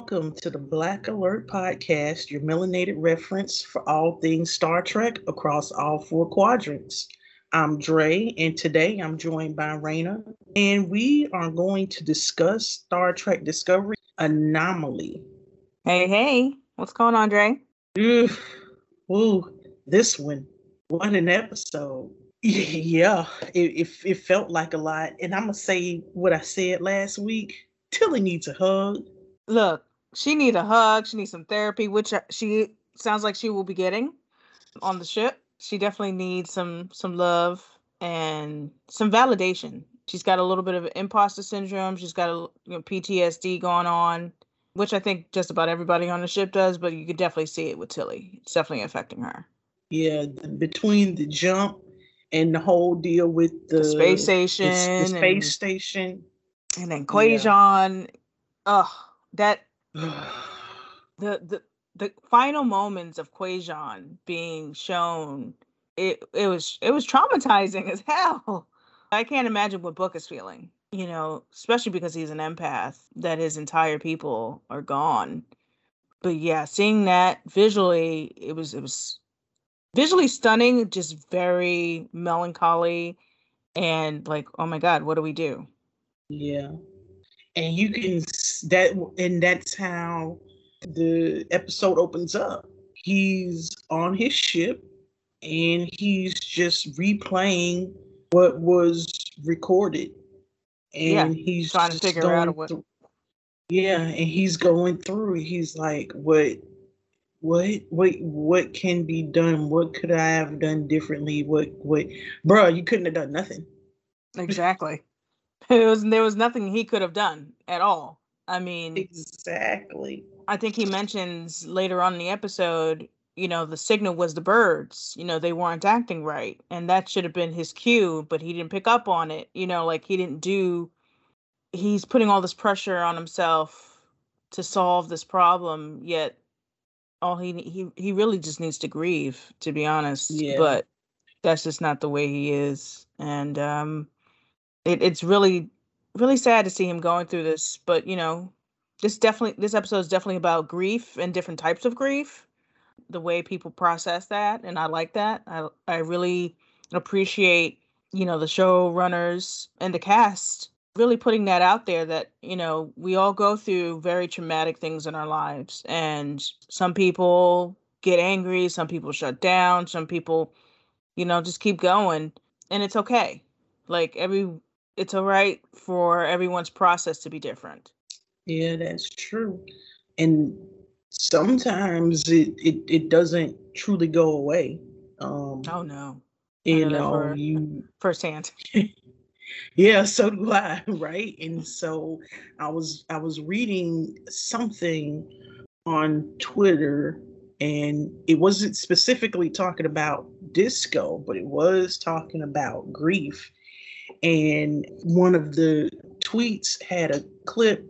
welcome to the Black Alert Podcast, your melanated reference for all things Star Trek across all four quadrants. I'm Dre, and today I'm joined by Raina, and we are going to discuss Star Trek Discovery Anomaly. Hey, hey, what's going on, Dre? Ooh, ooh this one, what an episode. Yeah, it, it, it felt like a lot. And I'm going to say what I said last week. Tilly needs a hug. Look, she needs a hug. She needs some therapy, which uh, she sounds like she will be getting on the ship. She definitely needs some some love and some validation. She's got a little bit of imposter syndrome. She's got a you know, PTSD going on, which I think just about everybody on the ship does. But you could definitely see it with Tilly. It's definitely affecting her. Yeah, between the jump and the whole deal with the, the space station, the, the space and, station, and then Kwejian. Yeah. Oh, that the the the final moments of Kwejian being shown, it it was it was traumatizing as hell. I can't imagine what Book is feeling, you know, especially because he's an empath, that his entire people are gone. But yeah, seeing that visually, it was it was visually stunning, just very melancholy and like, oh my god, what do we do? Yeah. And you can that and that's how the episode opens up. He's on his ship and he's just replaying what was recorded. And yeah, he's trying to figure out what through, yeah, and he's going through. He's like, "What what what what can be done what could i have done differently what what bro you couldn't have done nothing exactly it was there was nothing he could have done at all i mean exactly i think he mentions later on in the episode you know the signal was the birds you know they weren't acting right and that should have been his cue but he didn't pick up on it you know like he didn't do he's putting all this pressure on himself to solve this problem yet all he he he really just needs to grieve, to be honest. Yeah. But that's just not the way he is, and um, it, it's really really sad to see him going through this. But you know, this definitely this episode is definitely about grief and different types of grief, the way people process that, and I like that. I I really appreciate you know the showrunners and the cast really putting that out there that you know we all go through very traumatic things in our lives and some people get angry some people shut down some people you know just keep going and it's okay like every it's all right for everyone's process to be different. Yeah that's true. And sometimes it it, it doesn't truly go away um oh no. You know you firsthand. Yeah so do i right? And so i was i was reading something on twitter and it wasn't specifically talking about disco but it was talking about grief and one of the tweets had a clip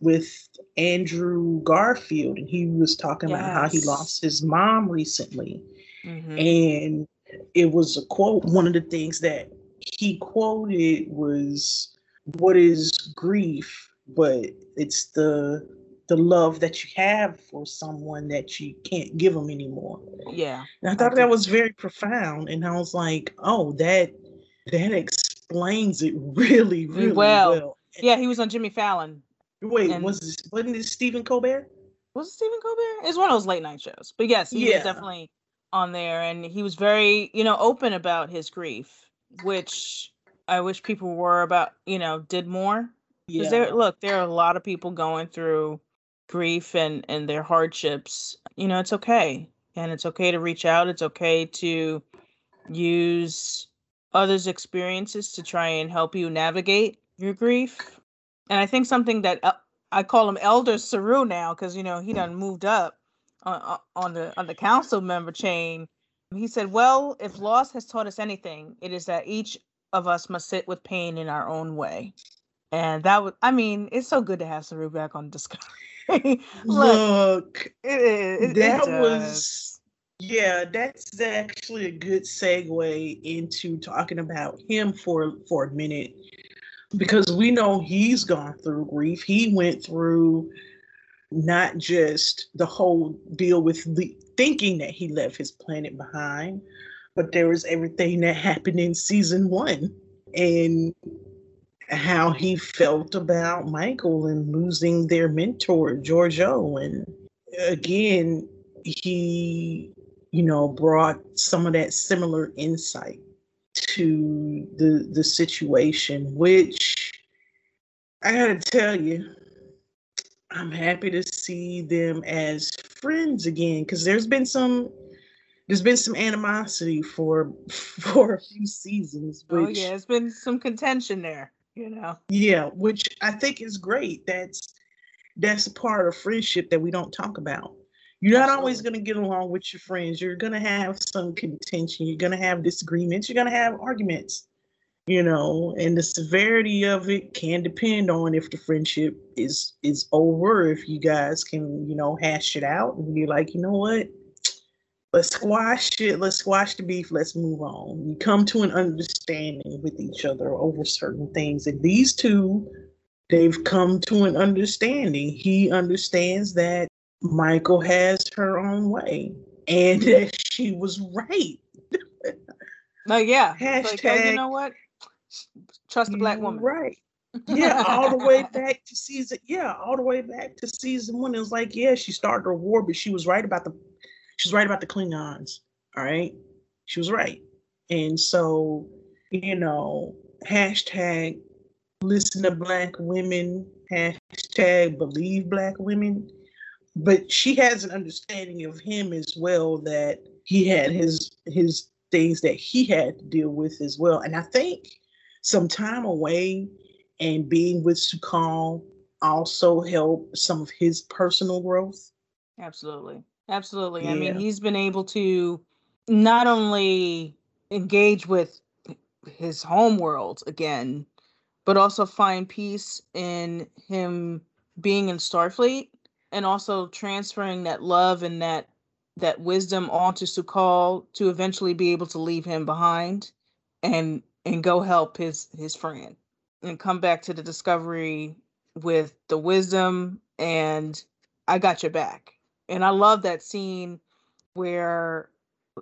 with andrew garfield and he was talking yes. about how he lost his mom recently mm-hmm. and it was a quote one of the things that he quoted was what is grief but it's the the love that you have for someone that you can't give them anymore yeah and i thought I that was very profound and i was like oh that that explains it really mm, really well, well. yeah he was on jimmy fallon wait and was this wasn't this stephen colbert was it stephen colbert it's one of those late night shows but yes he yeah. was definitely on there and he was very you know open about his grief which I wish people were about, you know, did more. Because yeah. there, look, there are a lot of people going through grief and and their hardships. You know, it's okay, and it's okay to reach out. It's okay to use others' experiences to try and help you navigate your grief. And I think something that uh, I call him Elder Saru now because you know he done moved up on, on the on the council member chain he said, Well, if loss has taught us anything, it is that each of us must sit with pain in our own way. And that was, I mean, it's so good to have Saru back on Discovery. Look, it, it, that it was, yeah, that's actually a good segue into talking about him for for a minute because we know he's gone through grief. He went through not just the whole deal with the, thinking that he left his planet behind, but there was everything that happened in season one and how he felt about Michael and losing their mentor, Georgiou. And again, he, you know, brought some of that similar insight to the the situation, which I gotta tell you, I'm happy to see them as friends again because there's been some there's been some animosity for for a few seasons. Oh, which, oh yeah, it's been some contention there, you know. Yeah, which I think is great. That's that's a part of friendship that we don't talk about. You're not always going to get along with your friends. You're going to have some contention. You're going to have disagreements. You're going to have arguments you know and the severity of it can depend on if the friendship is is over if you guys can you know hash it out and be like you know what let's squash it let's squash the beef let's move on you come to an understanding with each other over certain things and these two they've come to an understanding he understands that michael has her own way and that she was right Oh yeah. Hashtag, like, oh, you know what? Trust a black woman. Right. Yeah, all the way back to season. Yeah, all the way back to season one. It was like, yeah, she started her war, but she was right about the. She was right about the Klingons. All right, she was right, and so you know, hashtag listen to black women. Hashtag believe black women. But she has an understanding of him as well that he had his his things that he had to deal with as well. And I think some time away and being with Su'Kal also helped some of his personal growth. Absolutely. Absolutely. Yeah. I mean, he's been able to not only engage with his home world again, but also find peace in him being in Starfleet and also transferring that love and that that wisdom onto Su'Kal to eventually be able to leave him behind and and go help his his friend and come back to the discovery with the wisdom and I got your back. And I love that scene where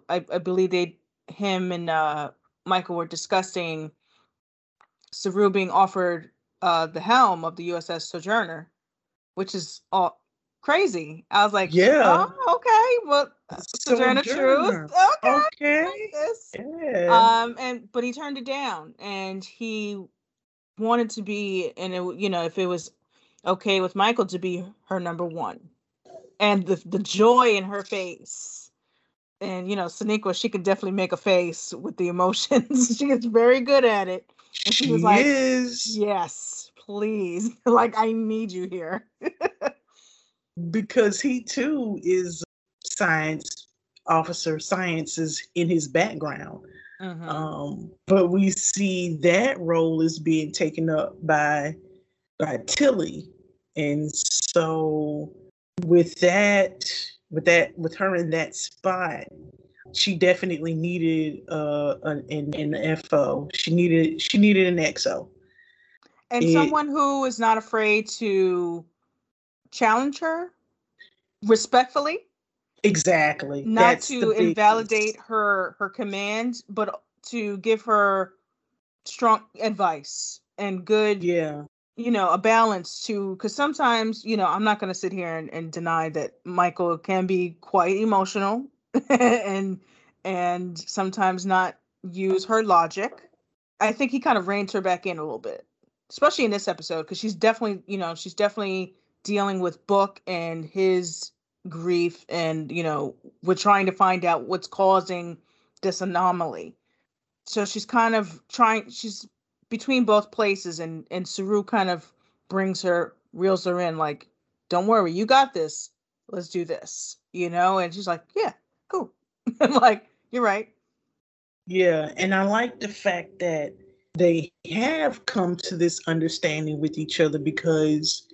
I, I believe they him and uh, Michael were discussing Saru being offered uh, the helm of the USS Sojourner, which is all crazy. I was like, yeah, oh, okay, well, so Sojourner Truth, okay, okay, yeah. Um, and but he turned it down, and he wanted to be, and it, you know, if it was okay with Michael to be her number one, and the the joy in her face, and you know, Sonequa, she could definitely make a face with the emotions. she is very good at it. And she, she was like, is. yes, please, like I need you here. because he too is science officer, sciences in his background. Mm-hmm. Um, but we see that role is being taken up by by Tilly, and so with that, with that, with her in that spot, she definitely needed uh, an, an, FO. She needed she needed an XO, and it, someone who is not afraid to challenge her respectfully. Exactly. Not That's to invalidate her her command but to give her strong advice and good yeah. you know a balance to because sometimes you know i'm not going to sit here and, and deny that michael can be quite emotional and and sometimes not use her logic. I think he kind of reins her back in a little bit especially in this episode because she's definitely you know she's definitely dealing with book and his grief and you know we're trying to find out what's causing this anomaly. So she's kind of trying she's between both places and and saru kind of brings her reels her in like don't worry you got this. Let's do this you know? And she's like yeah cool. I'm like you're right. Yeah and i like the fact that they have come to this understanding with each other because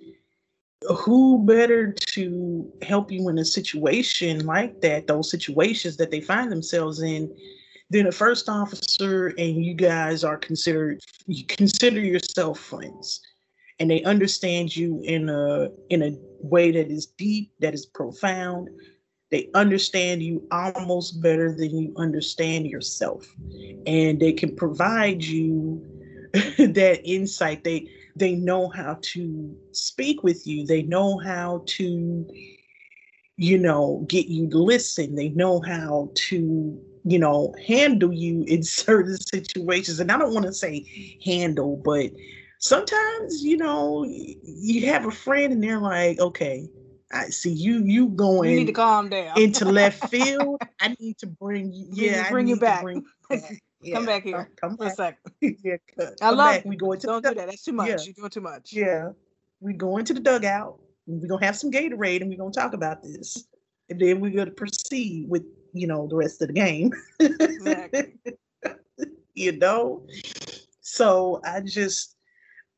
who better to help you in a situation like that, those situations that they find themselves in, than a first officer, and you guys are considered, you consider yourself friends. and they understand you in a in a way that is deep, that is profound. They understand you almost better than you understand yourself. And they can provide you that insight. They they know how to speak with you. They know how to you know, get you to listen. They know how to, you know, handle you in certain situations. And I don't want to say handle, but sometimes, you know, you have a friend and they're like, okay, I see you you going You need to calm down. into left field. I need to bring you yeah, bring I you back. bring you back. Yeah, Come back here Come for a back. second. yeah, come I love back. We go into Don't do that. That's too much. Yeah. You're doing too much. yeah, we go into the dugout. We're gonna have some Gatorade, and we're gonna talk about this, and then we're gonna proceed with you know the rest of the game. Exactly. you know, so I just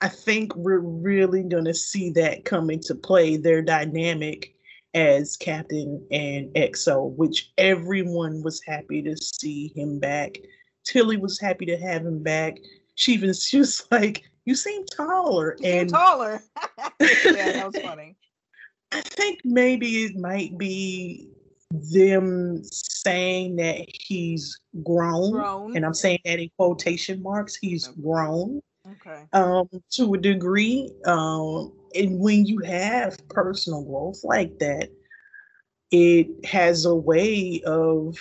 I think we're really gonna see that come into play. Their dynamic as Captain and EXO, which everyone was happy to see him back. Tilly was happy to have him back. She even she was like, "You seem taller," You seem and taller. yeah, that was funny. I think maybe it might be them saying that he's grown, Grown. and I'm saying that in quotation marks. He's Okay. grown Okay. um, to a degree. Um, and when you have personal growth like that, it has a way of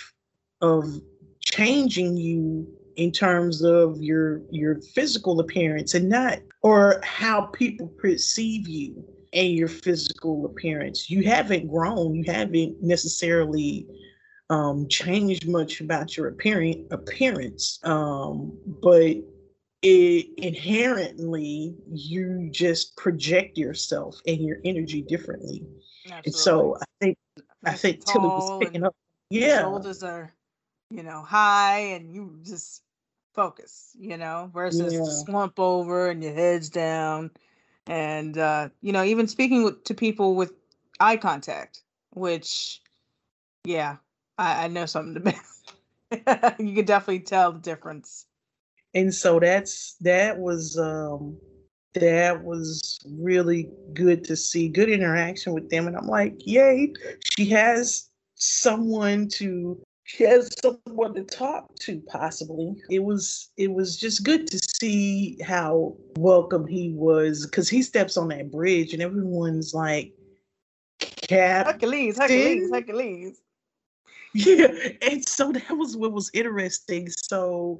of changing you in terms of your your physical appearance and not or how people perceive you and your physical appearance. You haven't grown. You haven't necessarily um, changed much about your appearance appearance, um, but it inherently you just project yourself and your energy differently. And so I think I think Tilly was picking up. Yeah, shoulders are, you know, high and you just focus, you know, versus Yeah. slump over and your head's down. And uh, you know, even speaking with, to people with eye contact, which yeah, I, I know something about. you could definitely tell the difference. and so that's that was um that was really good to see good interaction with them and i'm like yay she has someone to she has someone to talk to possibly it was it was just good to see how welcome he was because he steps on that bridge and everyone's like cap Hercules, Hercules, Hercules. yeah, and so that was what was interesting. So,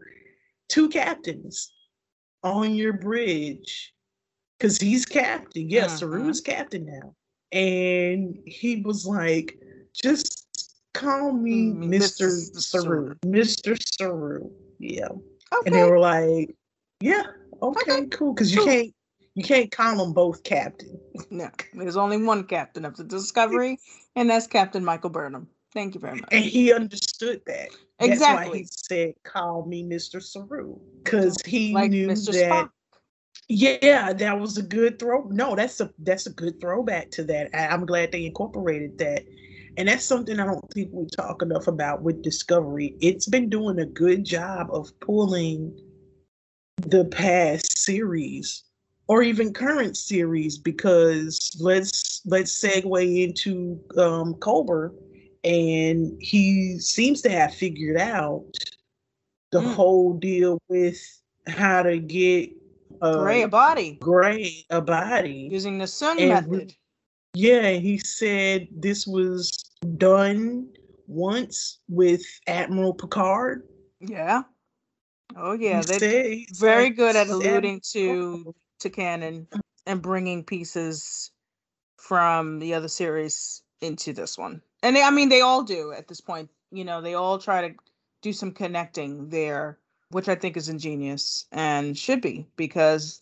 two captains on your bridge, because he's captain. Yes, Mhm. Saru's captain now, and he was like, "Just call me Mm, Mr. Saru, Mister Saru." Yeah, and they were like, "Yeah, okay, Okay, cool," because you cool. can't you can't call them both captain. No, there's only one captain of the Discovery, and that's Captain Michael Burnham. Thank you very much. And he understood that. That's why Exactly. he said, "Call me Mister Saru," because he like knew Mr. that. Spock. Yeah, that was a good throw. No, that's a that's a good throwback to that. I, I'm glad they incorporated that, and that's something I don't think we talk enough about with Discovery. It's been doing a good job of pulling the past series or even current series because let's let's segue into um Culber and he seems to have figured out the Mm. whole deal with how to get uh, Gray a body gray a body. using the Soong And method. Yeah, he said this was done once with Admiral Picard. Yeah. Oh yeah, they're very like, good at alluding to to canon and bringing pieces from the other series into this one. And they, I mean, they all do at this point. You know, they all try to do some connecting there, which I think is ingenious and should be because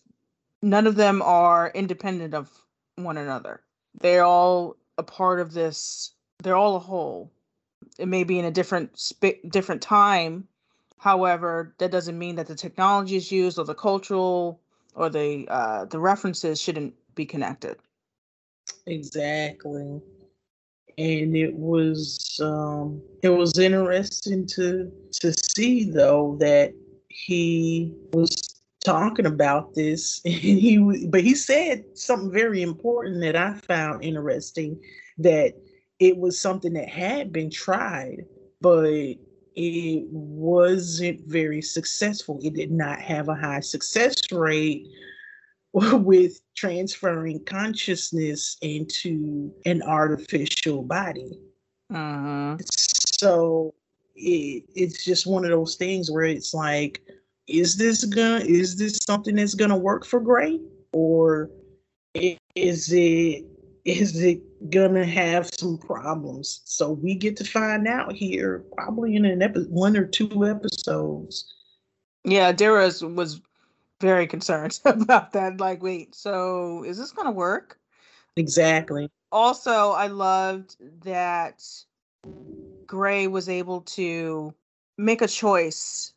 none of them are independent of one another. They're all a part of this. They're all a whole. It may be in a different sp- different time. However, that doesn't mean that the technology is used or the cultural or the uh, the references shouldn't be connected. Exactly. And it was um it was interesting to to see though that he was talking about this and he but he said something very important that I found interesting that it was something that had been tried but it wasn't very successful. It did not have a high success rate with transferring consciousness into an artificial body. Uh-huh. so it, it's just one of those things where it's like is this gonna is this something that's gonna work for Gray? Or is it is it gonna have some problems? So we get to find out here probably in an episode, one or two episodes. Yeah, Adira was very concerned about that. Like, wait, so is this gonna work? Exactly. Also, I loved that Gray was able to make a choice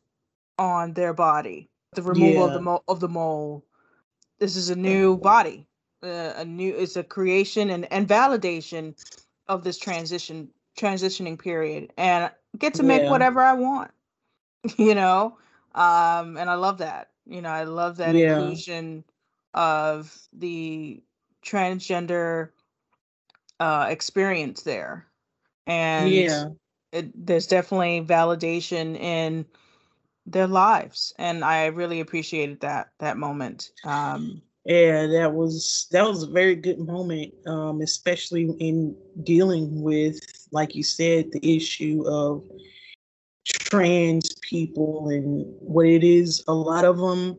on their body. The removal yeah. of the mo- of the mole. This is a new body. Uh, a new it's a creation and, and validation of this transition transitioning period and get to make yeah. whatever I want. you know? Um and I love that. You know, I love that yeah. inclusion of the transgender uh experience there. And yeah. It, there's definitely validation in their lives and i really appreciated that that moment um yeah that was that was a very good moment um especially in dealing with like you said the issue of trans people and what it is a lot of them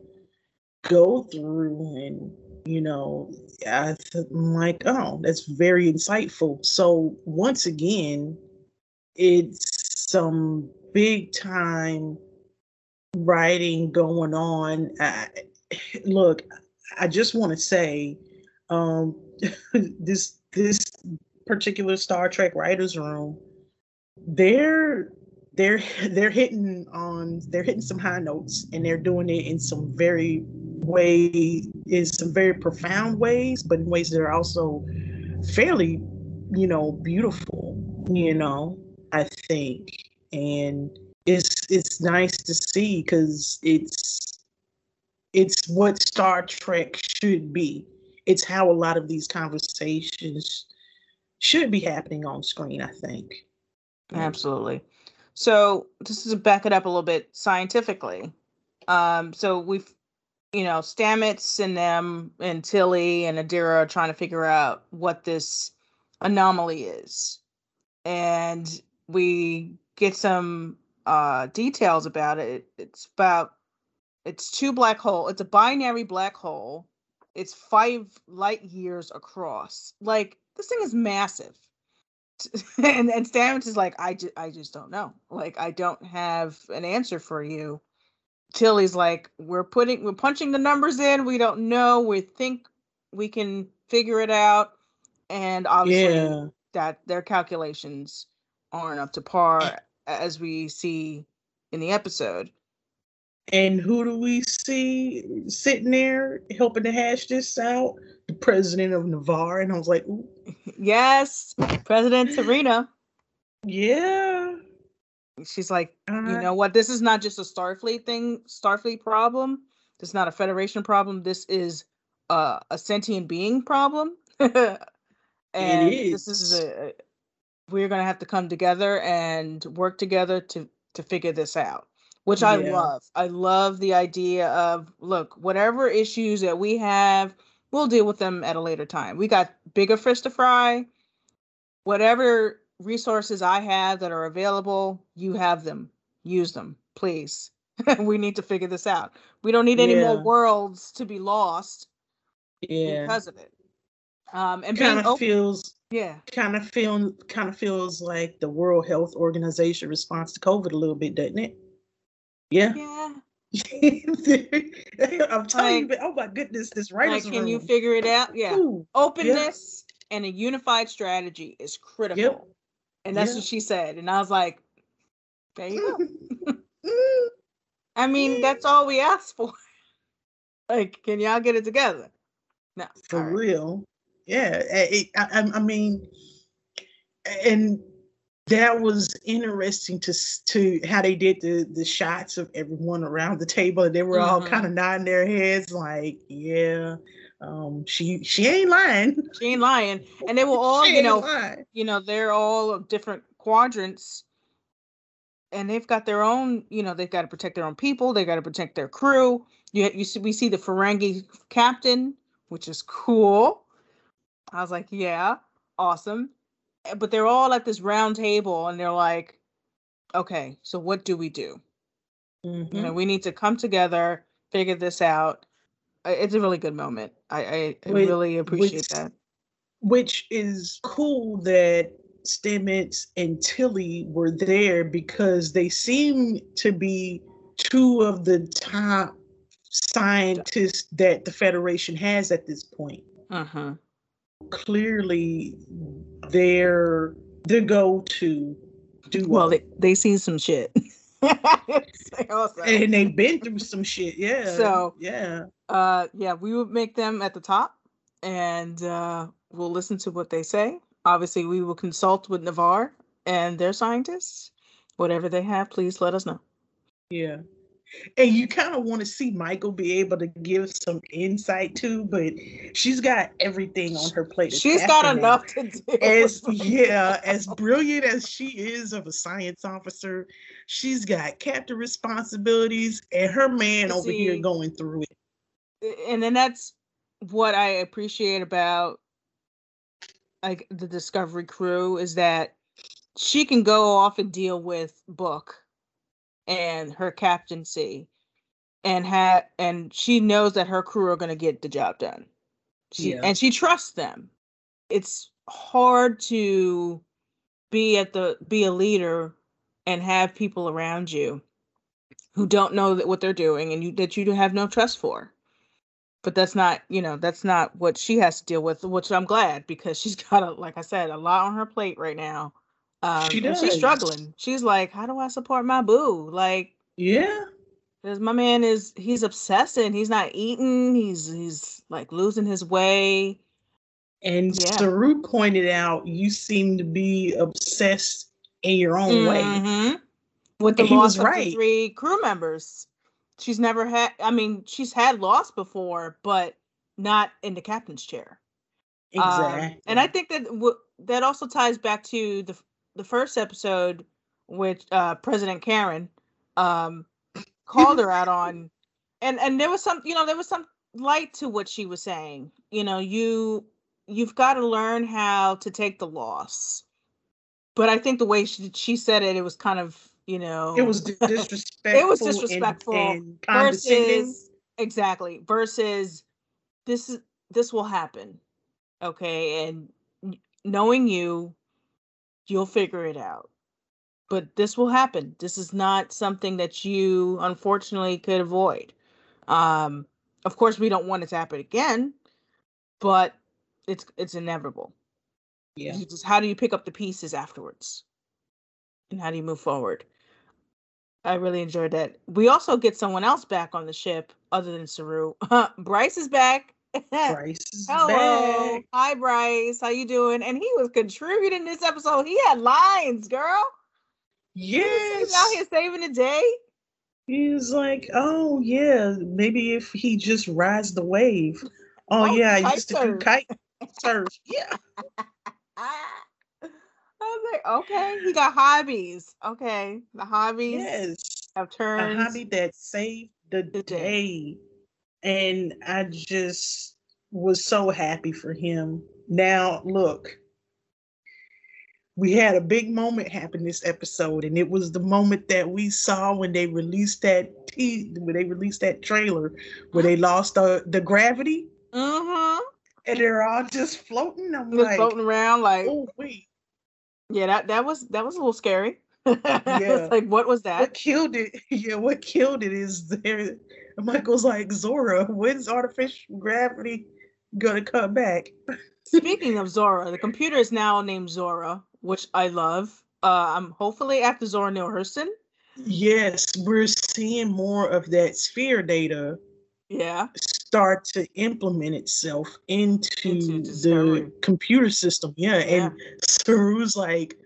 go through and you know I th- i'm like oh that's very insightful so once again it's some big time writing going on. I, look, I just want to say um, this this particular Star Trek writers room, they're they're they're hitting on they're hitting some high notes and they're doing it in some very way in some very profound ways, but in ways that are also fairly, you know, beautiful, you know, I think. And it's it's nice to see because it's it's what Star Trek should be. It's how a lot of these conversations should be happening on screen, I think. Absolutely. So just to back it up a little bit scientifically, um, so we've you know Stamets and them and Tilly and Adira are trying to figure out what this anomaly is, and we get some uh, details about it. It's about it's two black hole. It's a binary black hole. It's five light years across. Like this thing is massive. and and Stamets is like, I just I just don't know. Like I don't have an answer for you. Tilly's like, we're putting we're punching the numbers in. We don't know. We think we can figure it out. And obviously yeah. that their calculations aren't up to par as we see in the episode. And who do we see sitting there helping to hash this out? The president of Ni'Var. And I was like, Ooh. yes, President T'Rina. Yeah. She's like, uh, you know what? This is not just a Starfleet thing, Starfleet problem. This is not a Federation problem. This is uh, a sentient being problem. and this is a, we're going to have to come together and work together to to figure this out which yeah. i love i love the idea of look whatever issues that we have we'll deal with them at a later time we got bigger fish to fry whatever resources i have that are available you have them use them please we need to figure this out we don't need any yeah. more worlds to be lost yeah because of it um and kind of feels yeah. Kind of feel kind of feels like the World Health Organization response to COVID a little bit, doesn't it? Yeah. Yeah. I'm telling like, you, oh my goodness, this writer's like, can room. you figure it out? Yeah. Ooh, Openness yeah. and a unified strategy is critical. Yep. And that's what she said. And I was like, there you go. I mean, that's all we asked for. like, can y'all get it together? No. For right. real yeah, eh, eh, it, I, I mean, and that was interesting to to how they did the the shots of everyone around the table and they were mm-hmm. all kind of nodding their heads like yeah um she she ain't lying. She ain't lying. And they were all you know lying. you know they're all different quadrants and they've got their own you know they've got to protect their own people they got to protect their crew. You, you see we see the ferengi captain which is cool. I was like yeah awesome but they're all at this round table and they're like, okay, so what do we do? Mm-hmm. You know, mm-hmm. we need to come together, figure this out. It's a really good moment. I, I, I which, really appreciate which, that. Which is cool that Stamets and Tilly were there because they seem to be two of the top scientists that the Federation has at this point. Uh-huh clearly they're the go-to do well they they seen some shit. And they've been through some shit yeah so yeah. uh yeah we would make them at the top and uh we'll listen to what they say. Obviously we will consult with Ni'Var and their scientists. Whatever they have please let us know. Yeah and you kind of want to see Michael be able to give some insight too, but she's got everything on her plate. She's got enough to do. As yeah, as brilliant as she is of a science officer, she's got captain responsibilities, and her man see, over here going through it. And then that's what I appreciate about like the Discovery crew is that she can go off and deal with Book and her captaincy and had and she knows that her crew are going to get the job done. She, yeah. and she trusts them. It's hard to be at the be a leader and have people around you who don't know that what they're doing and you that you have no trust for. But that's not you know that's not what she has to deal with which i'm glad because she's got a like i said a lot on her plate right now um, she does. she's struggling. She's like, how do I support my boo? Like, yeah, because my man is he's obsessing. He's not eating. He's he's like losing his way. And yeah. Saru pointed out, you seem to be obsessed in your own mm-hmm. way. With the and loss of right. the three crew members. She's never had. I mean, she's had loss before, but not in the captain's chair. Exactly. Um, and I think that w- that also ties back to the the first episode, which uh, President Karen um, called her out on, and and there was some, you know, there was some light to what she was saying. You know, you you've got to learn how to take the loss. But I think the way she she said it, it was kind of you know, it was disrespectful. it was disrespectful and, and versus exactly versus this is this will happen, okay, and knowing you you'll figure it out. But this will happen. This is not something that you unfortunately could avoid. Um, of course, we don't want it to happen again, but it's it's inevitable. Yeah. just how do you pick up the pieces afterwards, and how do you move forward? I really enjoyed that. We also get someone else back on the ship other than Saru. Bryce is back. Bryce Hello. Back. Hi Bryce. How you doing? And he was contributing this episode. He had lines, girl. Yes. out here saving the day. He's like, oh yeah, maybe if he just rides the wave. Oh, oh yeah, I used to do kite surf. Yeah. I was like, okay, he got hobbies. Okay, the hobbies yes. have turned a hobby that saved the, the day. day and I just was so happy for him. Now, look, we had a big moment happen this episode, and it was the moment that we saw when they released that t- when they released that trailer where they lost the the gravity. Uh-huh. And they're all just floating. I'm just like floating around like oh wait. Yeah, that that was that was a little scary. yeah. like what was that? What killed it? Yeah, what killed it is there Michael's like, Zora, when's artificial gravity gonna come back? Speaking of Zora, the computer is now named Zora, which I love. Uh, I'm hopefully after Zora Neale Hurston. Yes, we're seeing more of that sphere data. Yeah. Start to implement itself into, into the computer system. Yeah. yeah. And Saru's like,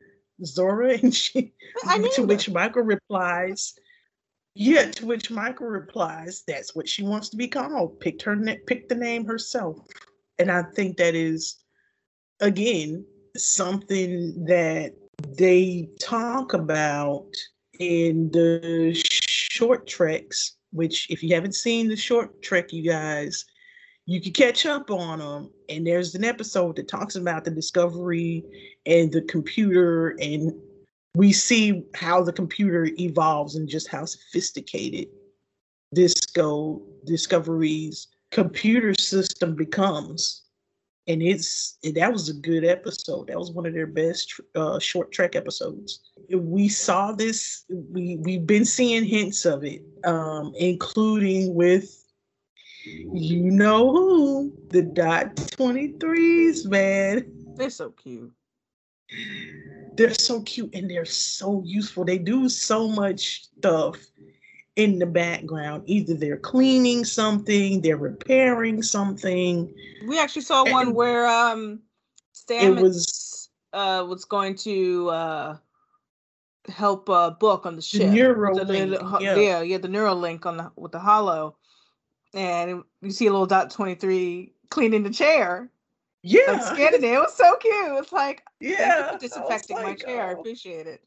Zora, and she to which Michael replies, yeah, to which Michael replies, that's what she wants to be called. Picked her picked the name herself. And I think that is again something that they talk about in the short treks, which if you haven't seen the short trek, you guys, you can catch up on them. And there's an episode that talks about the discovery and the computer, and we see how the computer evolves and just how sophisticated this Disco Discovery's computer system becomes. And it's that was a good episode. That was one of their best uh, short trek episodes. We saw this. We we've been seeing hints of it, um, including with you know who? The dot 23s, man. They're so cute. They're so cute and they're so useful. They do so much stuff in the background. Either they're cleaning something, they're repairing something. We actually saw one where um Stamets was uh was going to uh help uh book on the ship. The neuro the, the, yeah. yeah, yeah, the Neuralink on the with the hollow and you see a little dot 23 cleaning the chair. Yeah. Like. It was so cute. It's like, yeah, disinfecting like, my chair. Oh. I appreciate it.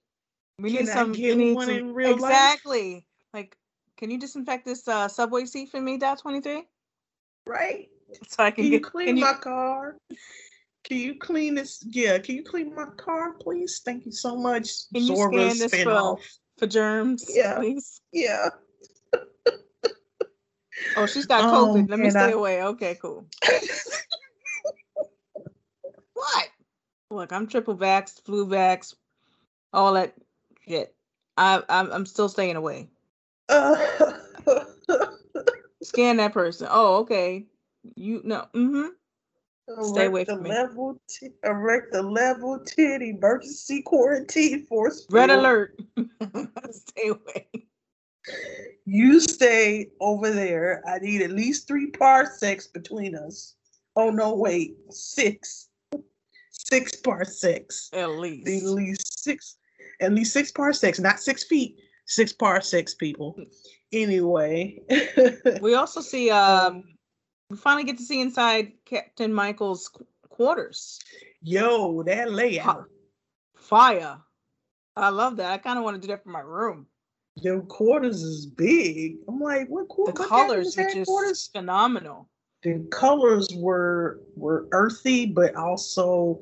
We need some, we need one some exactly. Life? Exactly. Like, can you disinfect this uh, subway seat for me, dot 23? Right. So I can, can get, you clean can my you... car. Can you clean this? Yeah, can you clean my car, please? Thank you so much. Can you scan this for, for germs? Yeah. Please? Yeah. Oh, she's got COVID. Um, Let me stay I... away. Okay, cool. what? Look, I'm triple vaxxed, flu vaxxed, all that shit. I, I'm I'm still staying away. Uh, Scan that person. Oh, okay. You know. Mm-hmm. Stay away from me. Level t- erect the level 10 emergency quarantine force. Red alert. Stay away. You stay over there. I need at least three parsecs between us. Oh no, wait, six. Six parsecs. At least. At least six. At least six parsecs, not six feet. Six parsecs, people. Anyway. we also see um we finally get to see inside Captain Michael's quarters. Yo, that layout. Fire. I love that. I kind of want to do that for my room their quarters is big. I'm like, what, the what colors are just quarters? phenomenal. The colors were were earthy, but also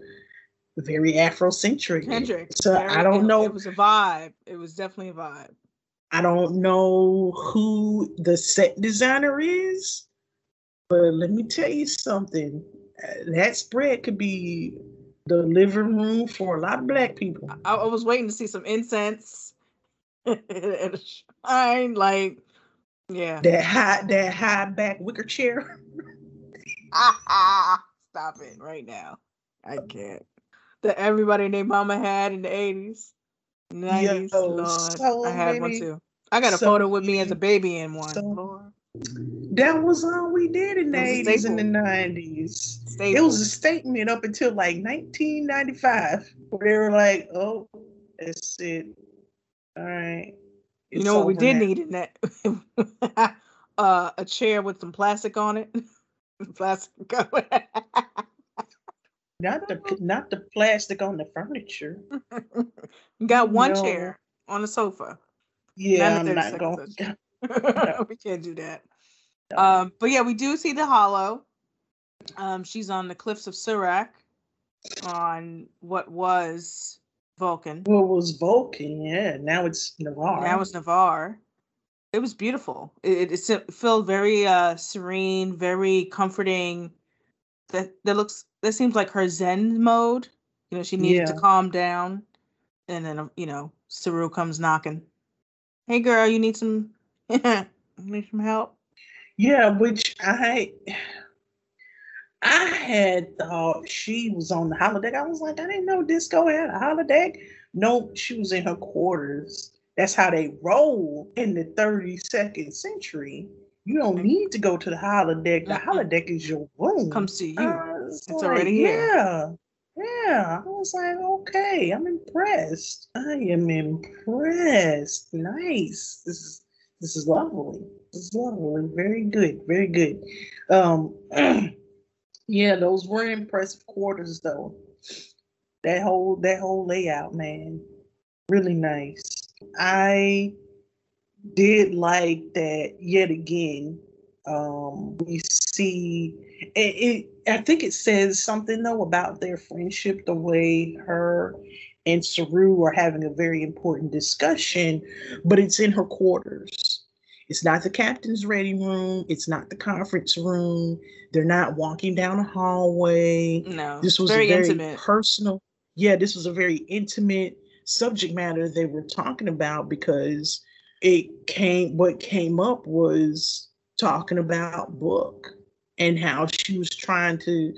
very Afrocentric. Kendrick. So very, I don't know. It was a vibe. It was definitely a vibe. I don't know who the set designer is, but let me tell you something. That spread could be the living room for a lot of black people. I, I was waiting to see some incense and a shine like yeah. That high that high back wicker chair. Ah, ah, ah. Stop it right now. I can't. That everybody named mama had in the 80s. 90s. Yo, Lord. So I had many, one too. I got a so photo with me as a baby in one. So, that was all we did in the 80s and the 90s. Staple. It was a statement up until like 1995 where they were like, oh, that's it. All right. You know what we did need in that? uh, a chair with some plastic on it. plastic. not the not the plastic on the furniture. got one no. chair on the sofa. Yeah, I'm not going. no. we can't do that. No. Um, but yeah, we do see the hollow. Um, she's on the cliffs of Surak on what was Vulcan. Well, it was Vulcan, yeah. Now it's Ni'Var. Now it's Ni'Var. It was beautiful. It, it, it felt very uh, serene, very comforting. That that looks that seems like her Zen mode. You know, she needed yeah. to calm down, and then you know, Saru comes knocking. Hey, girl, you need some need some help? Yeah, which I I had thought she was on the holodeck. I was like, I didn't know Disco had a holodeck. No, she was in her quarters. That's how they roll in the 32nd century. You don't need to go to the holodeck. The holodeck is your room. Comes to you. Uh, it's, it's like, already here. Yeah. yeah, I was like, okay, I'm impressed. I am impressed. Nice. This is this is lovely. This is lovely. Very good. Very good. Um, yeah, those were impressive quarters though. That whole that whole layout, man, really nice. I did like that yet again. Um, we see it, it, I think it says something though about their friendship, the way her and Saru are having a very important discussion, but it's in her quarters. It's not the captain's ready room. It's not the conference room. They're not walking down a hallway. No, This was very very intimate. personal. Yeah, this was a very intimate subject matter they were talking about because it came what came up was talking about book and how she was trying to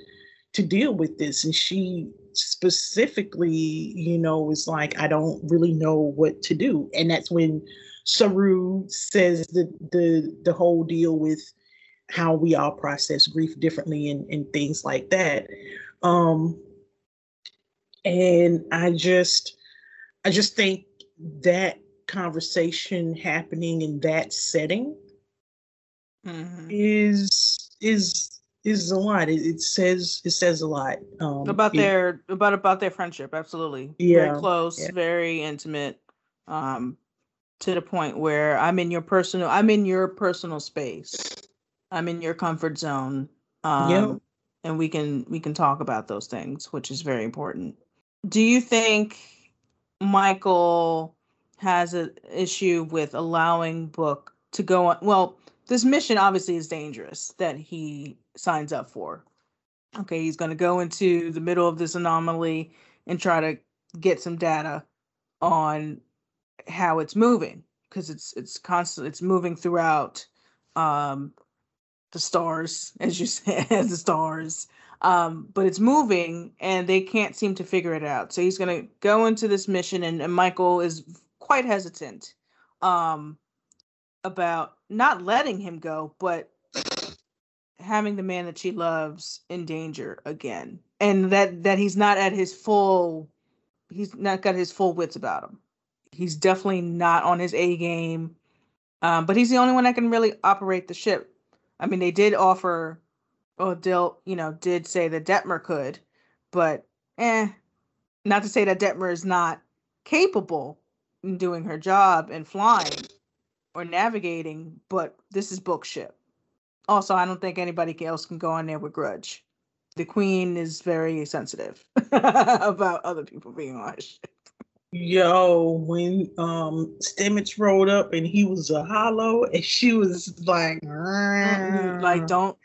to deal with this. And she specifically you know was like i don't really know what to do. And that's when saru says the the the whole deal with how we all process grief differently and, and things like that. Um and i just i just think that conversation happening in that setting Mhm. is is is a lot. It, it says it says a lot um, about it- their about about their friendship absolutely Yeah, very close yeah. very intimate um to the point where i'm in your personal i'm in your personal space i'm in your comfort zone um Yep. and we can we can talk about those things which is very important do you think michael has an issue with allowing book to go on well this mission obviously is dangerous that he signs up for. Okay he's going to go into the middle of this anomaly and try to get some data on how it's moving because it's it's constant it's moving throughout um the stars as you said the stars. Um but it's moving and they can't seem to figure it out. So he's going to go into this mission and, and michael is quite hesitant um about not letting him go but having the man that she loves in danger again. And that that he's not at his full he's not got his full wits about him. He's definitely not on his a game um, but he's the only one that can really operate the ship. I mean they did offer or they'll you know did say that detmer could but eh not to say that detmer is not capable in doing her job and flying or navigating but this is book ship also, I don't think anybody else can go on there with grudge. The queen is very sensitive about other people being on ship. Yo, when um Stamets rolled up and he was a hollow and she was like, Like, don't.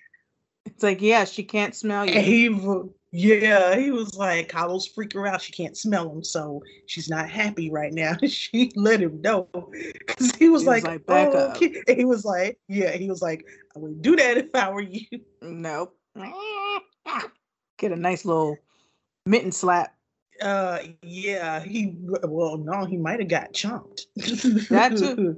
It's like, yeah, she can't smell And you. he wa- yeah, he was like, Hollows freak her out. She can't smell him, so she's not happy right now. she let him know because he was He was like, like, "Back "Oh, up." okay." He was like, yeah, he was like, I would do that if I were you. Nope. Get a nice little mitten slap. Uh, yeah, he well, no, he might have got chomped. That too.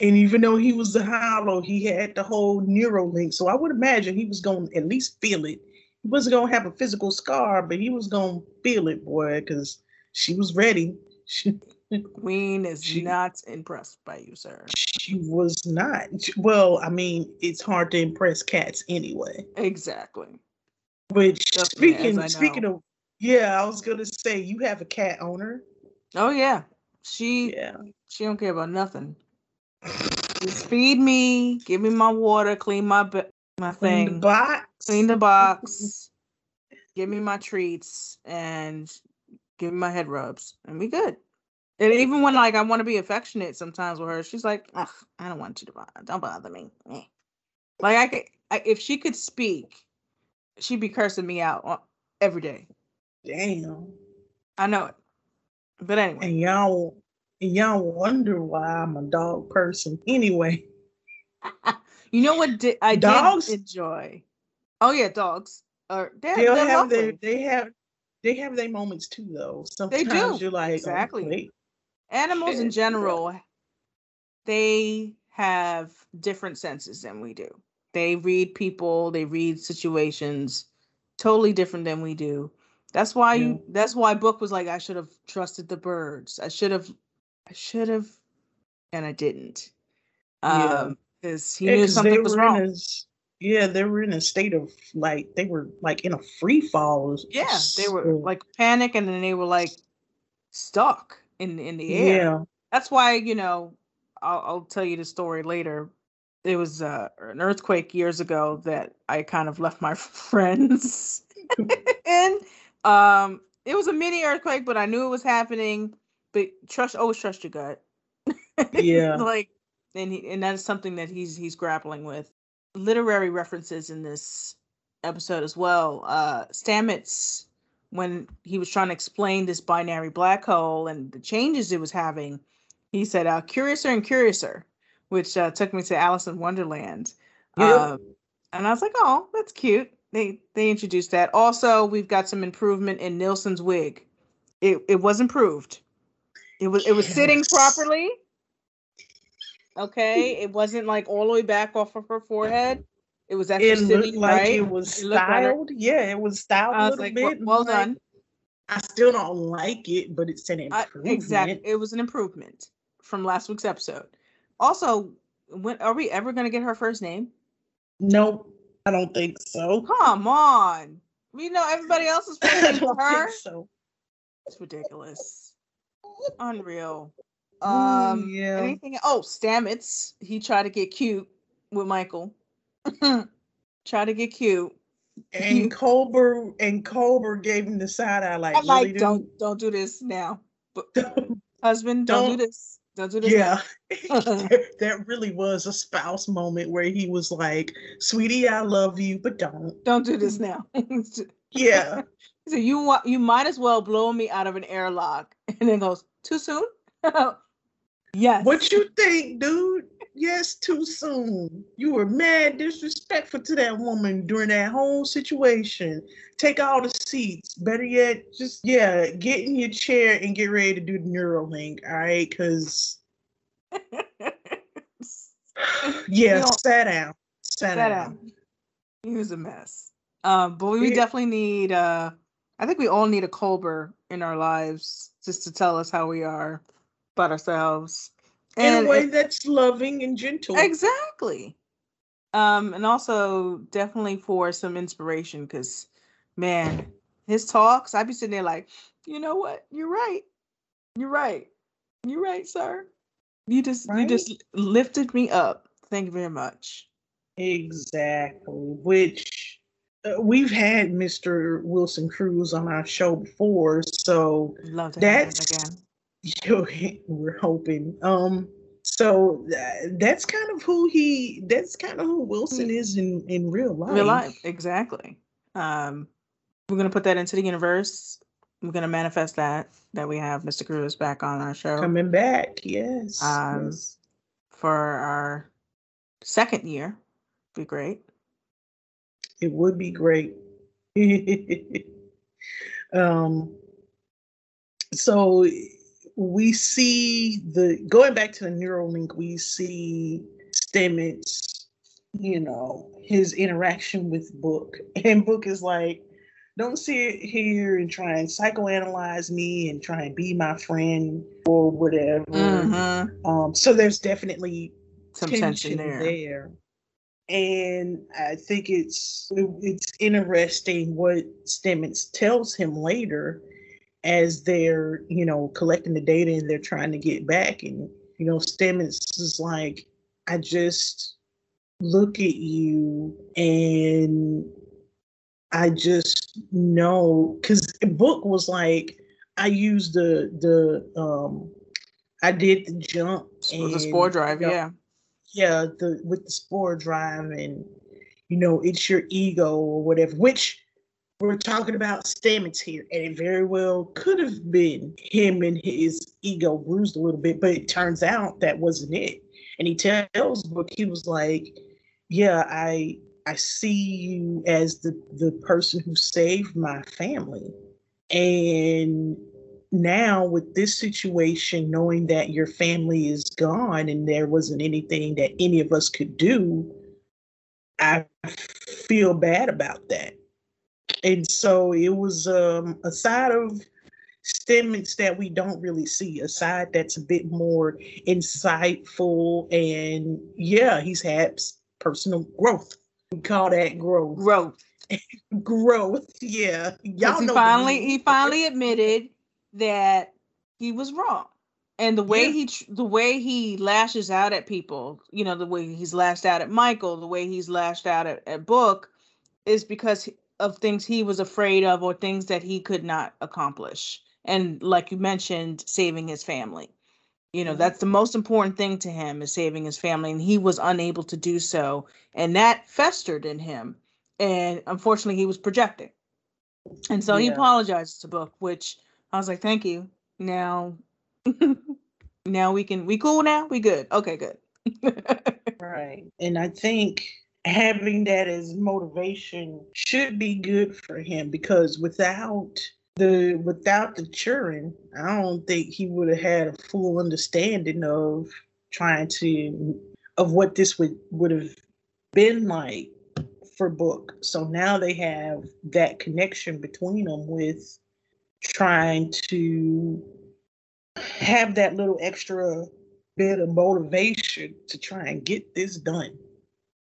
And even though he was the hollow, he had the whole Neuralink. So I would imagine he was going to at least feel it. He wasn't going to have a physical scar, but he was going to feel it, boy, because she was ready. She, Queen is She- not impressed by you, sir. she was not. Well, I mean, it's hard to impress cats anyway. Exactly. Which me, speaking speaking of, yeah, I was gonna say you have a cat owner. Oh yeah, she Yeah. she don't care about nothing. Just feed me, give me my water, clean my be- my thing. box. Clean the box, give me my treats, and give me my head rubs, and we good. And even when like I want to be affectionate sometimes with her, she's like, Ugh, "I don't want you to bother. Don't bother me." Eh. Like I could, I, if she could speak, she'd be cursing me out every day. Damn. I know it, but anyway, And y'all and y'all wonder why I'm a dog person anyway. you know what di- I Dogs? did enjoy? Oh yeah, dogs. Or they're, They'll they're have their they have they have their moments too though. Sometimes do, you're like, oh, exactly. wait. animals in Shit, yeah. general they have different senses than we do they read people they read situations totally different than we do That's why yeah. you. That's why book was like, I should have trusted the birds. I should have. I should have, and I didn't. Um, because he yeah, knew something was wrong. His, yeah, they were in a state of like they were like in a free fall. Yeah, they were like panic, and then they were like stuck in in the air. Yeah, that's why you know I'll, I'll tell you the story later. It was uh, an earthquake years ago that I kind of left my friends, and um, it was a mini earthquake, but I knew it was happening. But trust, always trust your gut. Yeah, like, and he, and that's something that he's he's grappling with. Literary references in this episode as well. Uh, Stamets, when he was trying to explain this binary black hole and the changes it was having, he said, uh, "Curiouser and Curiouser," which uh, took me to Alice in Wonderland. Yep. Um, and I was like, "Oh, that's cute." They they introduced that. Also, we've got some improvement in Nilsson's wig. It it was improved. It was it was sitting properly. Okay, it wasn't like all the way back off of her forehead. It was actually it sitting like right. It was it styled. Yeah, it was styled a little like, bit. Well, well done. I still don't like it, but it's an improvement. I, exactly, it was an improvement from last week's episode. Also, when are we ever going to get her first name? Nope, I don't think so. Come on, we know everybody else is for her. so it's ridiculous, unreal. Um, yeah. Anything? Oh, Stamets. He tried to get cute with Michael. Try to get cute. And Culber and Culber gave him the side eye like, I'm like really, don't don't do this now. But husband, don't, don't do this. Don't do this. Yeah, that really was a spouse moment where he was like, "Sweetie, I love you, but don't don't do this now." yeah. So you want you might as well blow me out of an airlock, and then goes too soon. Yes. What you think, dude? Yes, too soon. You were mad disrespectful to that woman during that whole situation. Take all the seats. Better yet, just yeah, get in your chair and get ready to do the Neuralink. All right, because yeah, sat down. Sat, sat down. down. He was a mess. Um, but we yeah. definitely need. uh I think we all need a Culber in our lives just to tell us how we are about ourselves and in a way it, that's loving and gentle. Exactly. Um, and also definitely for some inspiration, because man, his talks, I'd be sitting there like, you know what? You're right. You're right. You're right, sir. You just right? you just lifted me up. Thank you very much. Exactly. Which uh, we've had Mr. Wilson Cruz on our show before, so love to that's again. we're hoping. Um, so that's kind of who he. That's kind of who Wilson is in in real life. Real life, exactly. Um, we're gonna put that into the universe. We're gonna manifest that that we have Mr. Cruz back on our show. Coming back, yes. Um, yes. for our second year, be great. It would be great. um. So we see the going back to the Neuralink, we see Stamets, you know, his interaction with Book. And Book is like, don't sit here and try and psychoanalyze me and try and be my friend or whatever. Mm-hmm. Um, so there's definitely some tension, tension there. there. And I think it's it's interesting what Stamets tells him later as they're you know collecting the data and they're trying to get back and you know Stamets is like I just look at you and I just know because the book was like I used the the um I did the jump and, the spore drive, you know, yeah. Yeah, the with the spore drive and you know it's your ego or whatever, which we're talking about Stamets here, and it very well could have been him and his ego bruised a little bit, but it turns out that wasn't it. And he tells Book, he was like, "Yeah, I I see you as the the person who saved my family, and now with this situation, knowing that your family is gone and there wasn't anything that any of us could do, I feel bad about that." And so it was um, a side of Stamets that we don't really see, a side that's a bit more insightful, and yeah, he's had personal growth. We call that growth. Growth. growth. Yeah, y'all know. he finally he finally admitted that he was wrong and the way yeah. he the way he lashes out at people you know the way he's lashed out at michael the way he's lashed out at, at book is because of things he was afraid of or things that he could not accomplish and like you mentioned saving his family you know mm-hmm. that's the most important thing to him is saving his family and he was unable to do so and that festered in him and unfortunately he was projecting and so yeah. he apologized to book which i was like thank you now now we can we cool now? We good. Okay, good. right. And I think having that as motivation should be good for him because without the without the Turing, I don't think he would have had a full understanding of trying to of what this would would have been like for book. So now they have that connection between them with trying to have that little extra bit of motivation to try and get this done.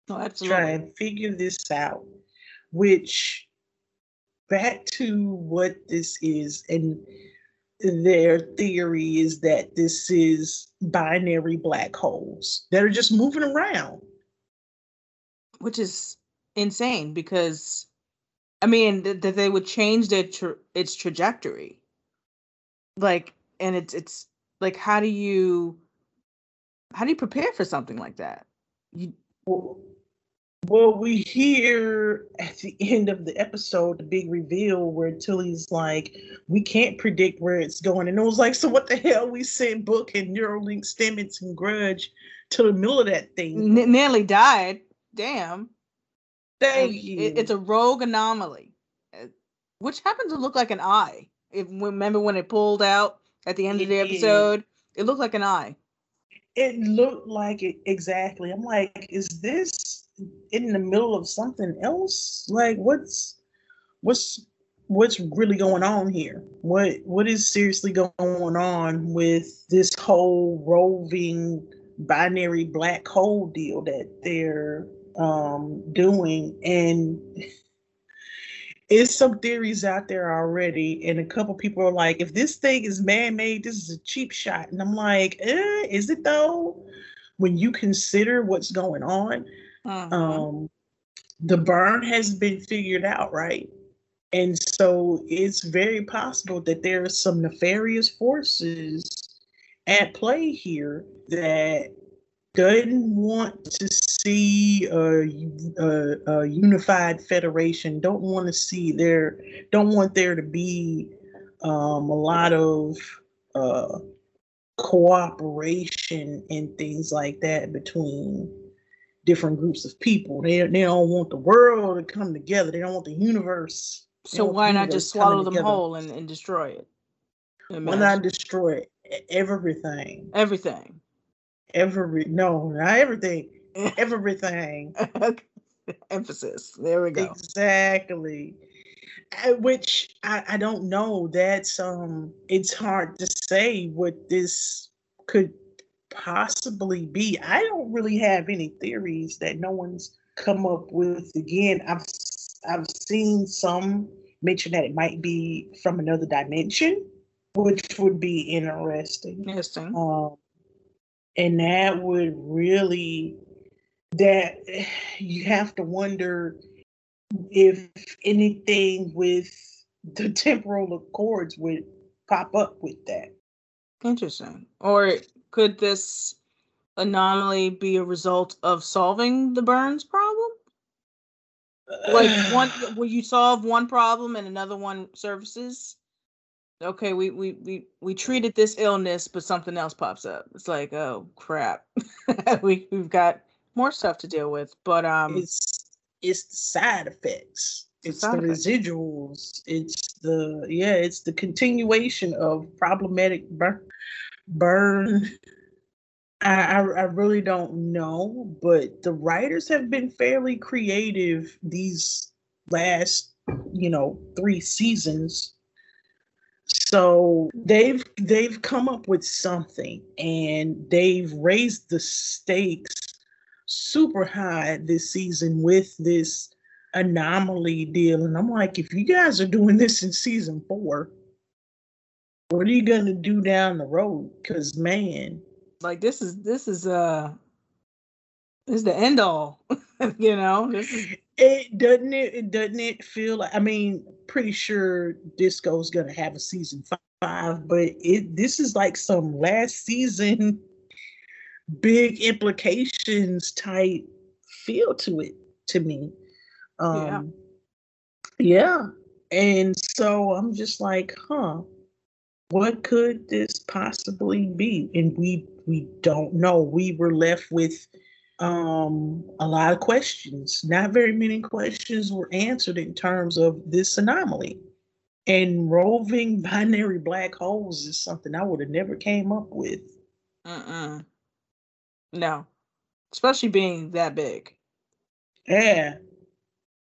Oh, absolutely. Try and figure this out. Which back to what this is, and their theory is that this is binary black holes that are just moving around. Which is insane because I mean that th- they would change their tra- its trajectory. Like and it's it's like how do you how do you prepare for something like that you well, well we hear at the end of the episode the big reveal where tilly's like we can't predict where it's going and it was like so what the hell we sent book and neuralink stamets and grudge to the middle of that thing N- nearly died damn thank and you it, it's a rogue anomaly uh, which happens to look like an eye if remember when it pulled out at the end it of the episode. Is. It looked like an eye. It looked like it exactly. I'm like, is this in the middle of something else? Like, what's what's what's really going on here? What what is seriously going on with this whole roving binary black hole deal that they're um doing and it's some theories out there already, and a couple people are like, if this thing is man-made, this is a cheap shot. And I'm like, eh, is it though? When you consider what's going on, uh-huh. um, the burn has been figured out, right? And so it's very possible that there are some nefarious forces at play here that doesn't want to see a, a, a, unified federation. Don't want to see there. Don't want there to be um, a lot of uh, cooperation and things like that between different groups of people. They they don't want the world to come together. They don't want the universe. So why not just swallow them together. whole and, and destroy it? Why not destroy everything? Everything every no, not everything, everything. Emphasis. There we go. Exactly. Which I, I don't know. That's um. It's hard to say what this could possibly be. I don't really have any theories that no one's come up with. Again, I've I've seen some mention that it might be from another dimension, which would be interesting. Interesting. Um, and that would really that you have to wonder if anything with the temporal accords would pop up with that. Interesting. Or could this anomaly be a result of solving the Burns problem? Like one, will you solve one problem and another one surfaces? okay, we we we we treated this illness, but something else pops up. It's like, oh crap, we we've got more stuff to deal with. But um, it's it's the side effects. It's the, the residuals. It's the yeah. It's the continuation of problematic burn. Burn. Mm-hmm. I, I I really don't know, but the writers have been fairly creative these last you know, three seasons. So they've they've come up with something and they've raised the stakes super high this season with this anomaly deal. And I'm like, if you guys are doing this in season four, what are you gonna do down the road? Cause man, like this is this is uh this is the end all. you know, this is it doesn't it, it doesn't it feel like I mean, pretty sure Disco's gonna have a season five, but it this is like some last season big implications type feel to it to me. Um yeah. yeah. And so I'm just like, huh, what could this possibly be? And we we don't know. We were left with um a lot of questions. Not very many questions were answered in terms of this anomaly. And roving binary black holes is something I would have never came up with. Uh-uh. No. Especially being that big. Yeah.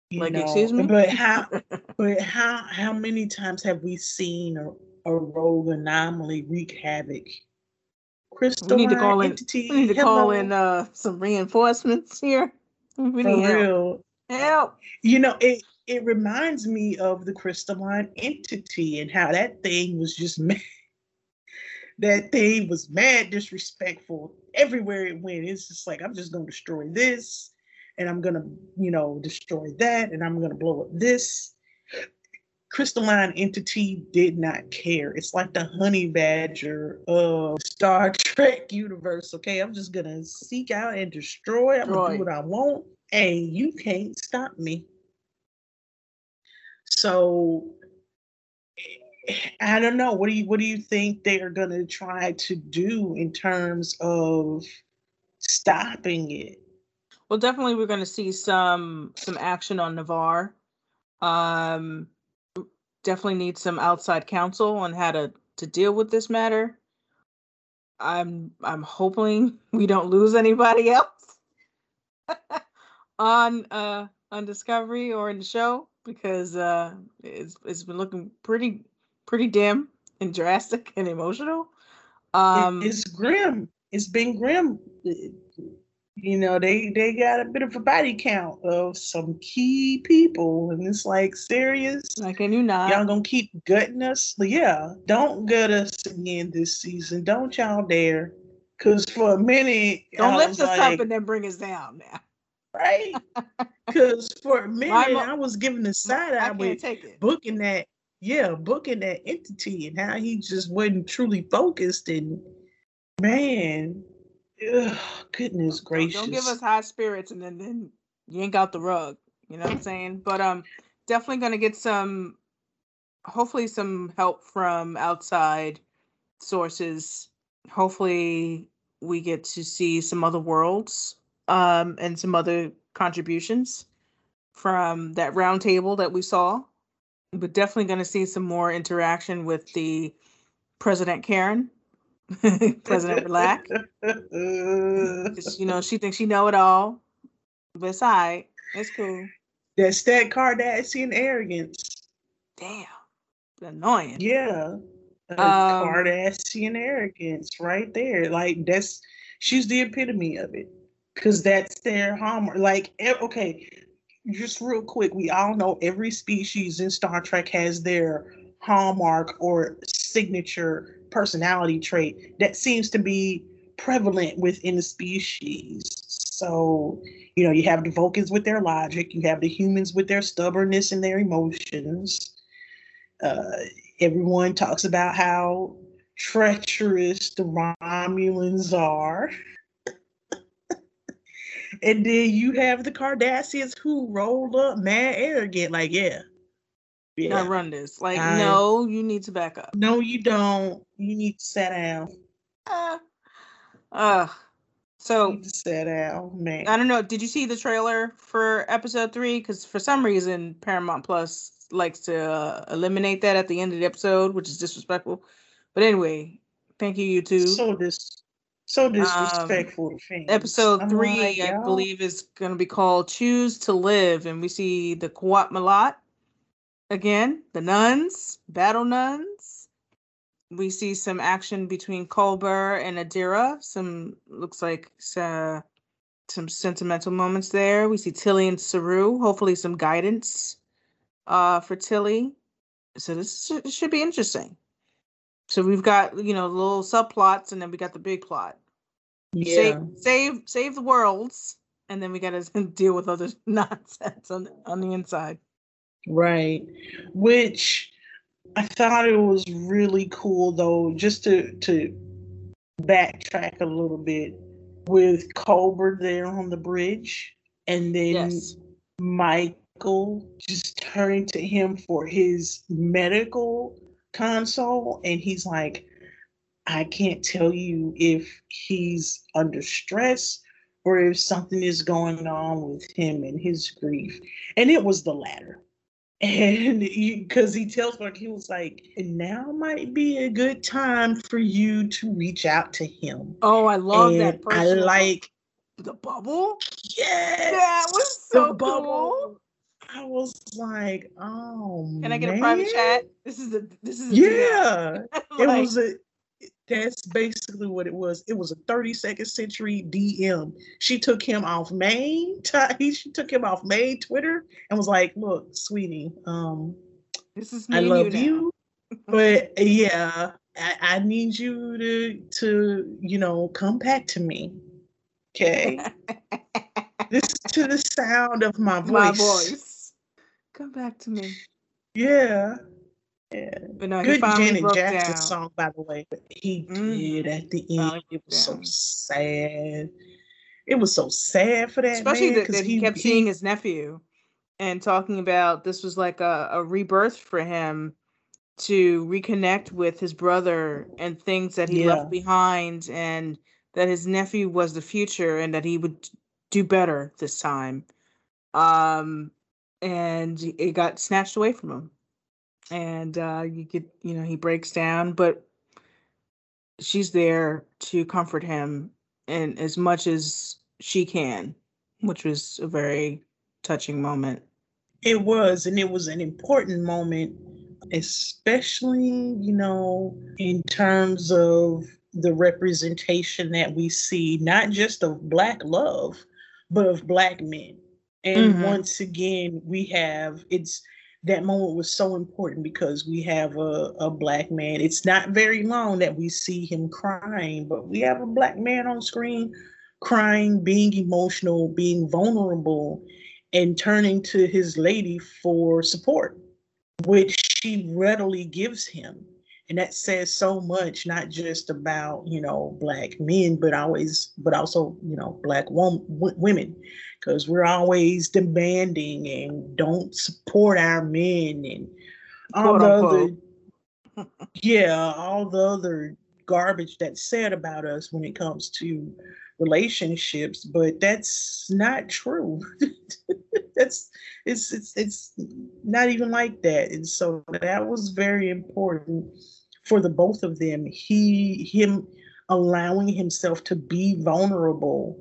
You like, know, excuse me? But how but how how many times have we seen a, a rogue anomaly wreak havoc? Crystal we need to call entity. in we need to Hello. call in uh some reinforcements here. We need For real. Help. You know, it it reminds me of the crystalline entity and how that thing was just mad. that thing was mad disrespectful everywhere it went. It's just like I'm just gonna destroy this and I'm gonna, you know, destroy that, and I'm gonna blow up this. Crystalline entity did not care. It's like the honey badger of Star Trek universe. Okay, I'm just gonna seek out and destroy. I'm gonna do what I want, and you can't stop me. So I don't know. What do you what do you think they are gonna try to do in terms of stopping it? Well, definitely we're to see some some action on Ni'Var. Um, definitely need some outside counsel on how to to deal with this matter. I'm I'm hoping we don't lose anybody else on uh on Discovery or in the show because uh it's it's been looking pretty pretty dim and drastic and emotional. Um, it's grim. It's been grim you know they they got a bit of a body count of some key people and it's like serious. Like can you not. Y'all gonna keep gutting us? Yeah don't gut us again this season. Don't y'all dare. Because for a minute don't lift us like, up and then bring us down now. Right. Because for a minute mo- i was giving the side eye with booking that yeah booking that entity and how he just wasn't truly focused and man Ugh, goodness gracious. Don't give us high spirits and then, then yank out the rug. You know what I'm saying? But um definitely gonna get some hopefully some help from outside sources. Hopefully we get to see some other worlds um and some other contributions from that roundtable that we saw. But definitely gonna see some more interaction with the President Karen President Black. you know, she thinks she know it all. But it's all right. It's cool. That's that Cardassian arrogance. Damn. Annoying. Yeah. Um, Cardassian arrogance right there. Like that's she's the epitome of it. Cause that's their hallmark. Like okay, just real quick, we all know every species in Star Trek has their hallmark or signature personality trait that seems to be prevalent within the species. So, you know, you have the Vulcans with their logic, you have the humans with their stubbornness and their emotions. Uh, everyone talks about how treacherous the Romulans are. and then you have the Cardassians who rolled up mad arrogant, like, yeah, yeah. I run this. Like, I, no, you need to back up. No, you don't. You need to sit down. Uh, uh so sit down, man. I don't know. Did you see the trailer for episode three? Because for some reason, Paramount Plus likes to uh, eliminate that at the end of the episode, which is disrespectful. But anyway, thank you, YouTube. So this, so disrespectful um. Episode I'm three, like, I believe, is going to be called "Choose to Live," and we see the Qowat Milat again, the nuns, battle nuns. We see some action between Culber and Adira. Some looks like uh, some sentimental moments there. We see Tilly and Saru. Hopefully, some guidance uh, for Tilly. So this should be interesting. So we've got you know little subplots, and then we got the big plot. Yeah. Save save save the worlds, and then we got to deal with other nonsense on on the inside. Right. Which I thought it was really cool though, just to to backtrack a little bit with Culber there on the bridge and then yes. Michael just turning to him for his medical console and he's like I can't tell you if he's under stress or if something is going on with him and his grief. And it was the latter and because he, he, tells like he was like now might be a good time for you to reach out to him. Oh i love and that i like the bubble? Yeah that was so cool. I was like oh can i get man. a private chat? This is a this is a yeah. like, it was a that's basically what it was. It was a 32nd century DM. She took him off main. T- she took him off main Twitter and was like, "Look, sweetie, um, this is I love you, you but yeah, I, I, need you to to you know come back to me, okay? this is to the sound of my voice. My voice. Come back to me. Yeah. Yeah. But no, Good Janet Jackson down. song, by the way. But he mm. did at the end. It was so sad. It was so sad for that Especially man, that, that he, he, kept he, seeing his nephew and talking about this was like a, a rebirth for him to reconnect with his brother and things that he yeah. left behind and that his nephew was the future and that he would do better this time um and it got snatched away from him and uh, you get you know he breaks down but she's there to comfort him and as much as she can which was a very touching moment it was and it was an important moment especially you know in terms of the representation that we see not just of black love but of black men and mm-hmm. once again we have it's that moment was so important because we have a, a black man. It's not very long that we see him crying, but we have a black man on screen crying, being emotional, being vulnerable, and turning to his lady for support, which she readily gives him. And that says so much, not just about, you know, black men, but always, but also, you know, black wom- women because we're always demanding and don't support our men and all the other yeah all the other garbage that's said about us when it comes to relationships but that's not true. That's it's it's it's not even like that. And so that was very important for the both of them. He him allowing himself to be vulnerable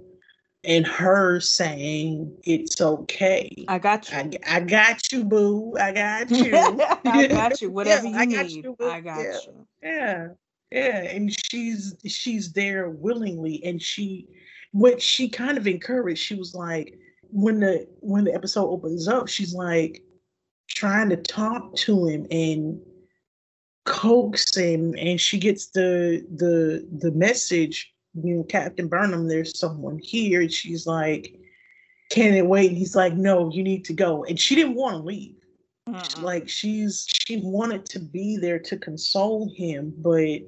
and her saying it's okay. I got you. I, I got you, boo. I got you. I got you. Whatever yeah, you I need, you, I got yeah. you. Yeah, yeah. And she's she's there willingly, and she, what she kind of encouraged. She was like, when the when the episode opens up, she's like trying to talk to him and coax him, and she gets the the the message you know, Captain Burnham, there's someone here. And she's like, can it wait? And he's like, no, you need to go. And she didn't want to leave. Uh-uh. Like she's she wanted to be there to console him, but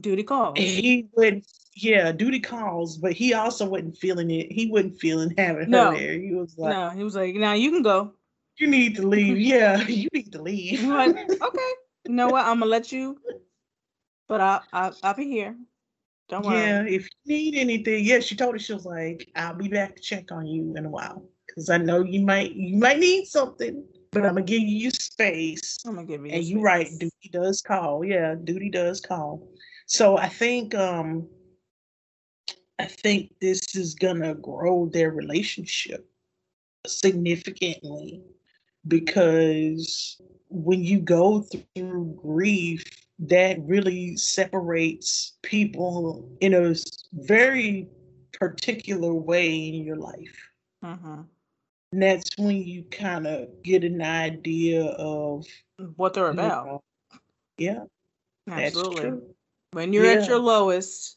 duty calls. He would yeah, duty calls, but he also wasn't feeling it. He wasn't feeling having no. her there. He was like No, he was like, now you can go. You need to leave. yeah, you need to leave. like, okay. You know what? I'm gonna let you, but I, I I'll be here. Don't worry. Yeah, if you need anything, yeah, she told us she was like, "I'll be back to check on you in a while because I know you might you might need something, but I'm gonna give you space." I'm gonna give you. And you're right, duty does call. Yeah, duty does call. So I think um, I think this is gonna grow their relationship significantly because when you go through grief, that really separates people in a very particular way in your life. Mm-hmm. And that's when you kind of get an idea of what they're about. Know, yeah, absolutely. When you're yeah. at your lowest,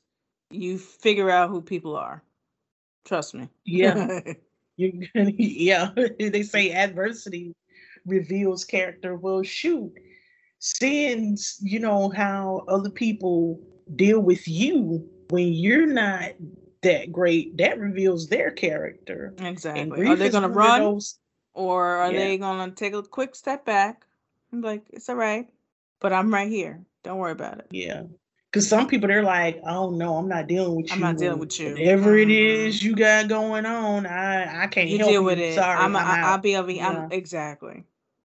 you figure out who people are. Trust me. Yeah. you yeah. they say adversity reveals character. Well, shoot. Seeing, you know, how other people deal with you when you're not that great, that reveals their character. Exactly. Are they gonna run? Those, or are yeah. they gonna take a quick step back? I'm like, it's all right. But I'm right here. Don't worry about it. Yeah. Because some people they're like, oh no, I'm not dealing with you. I'm not dealing with you. Whatever mm-hmm. it is you got going on, I I can't you help deal with it. Sorry, I'm, I'm I, will be over. Yeah. I'm exactly.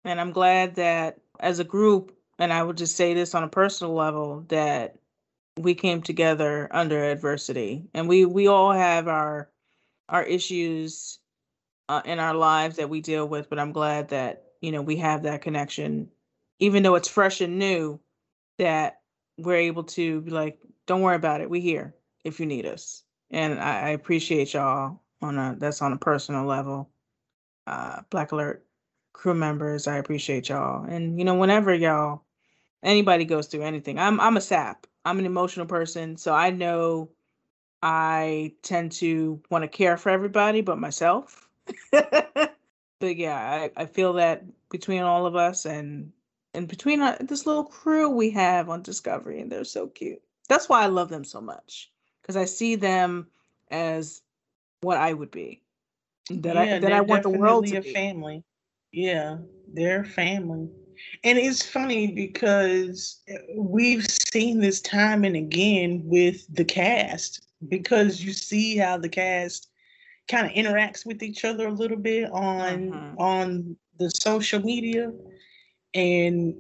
And I'm glad that as a group, and I would just say this on a personal level, that we came together under adversity, and we we all have our our issues uh, in our lives that we deal with. But I'm glad that you know we have that connection, even though it's fresh and new. That we're able to be like, don't worry about it. We here if you need us. And I, I appreciate y'all on a that's on a personal level. Uh, Black Alert crew members, I appreciate y'all. And you know, whenever y'all anybody goes through anything, I'm I'm a sap. I'm an emotional person, so I know I tend to want to care for everybody but myself. but yeah, I, I feel that between all of us and and between our, this little crew we have on Discovery, and they're so cute. That's why I love them so much because I see them as what I would be. That yeah, I that I want the world to be a be. family. Yeah, they're family. And it's funny because we've seen this time and again with the cast because you see how the cast kind of interacts with each other a little bit on uh-huh. on the social media and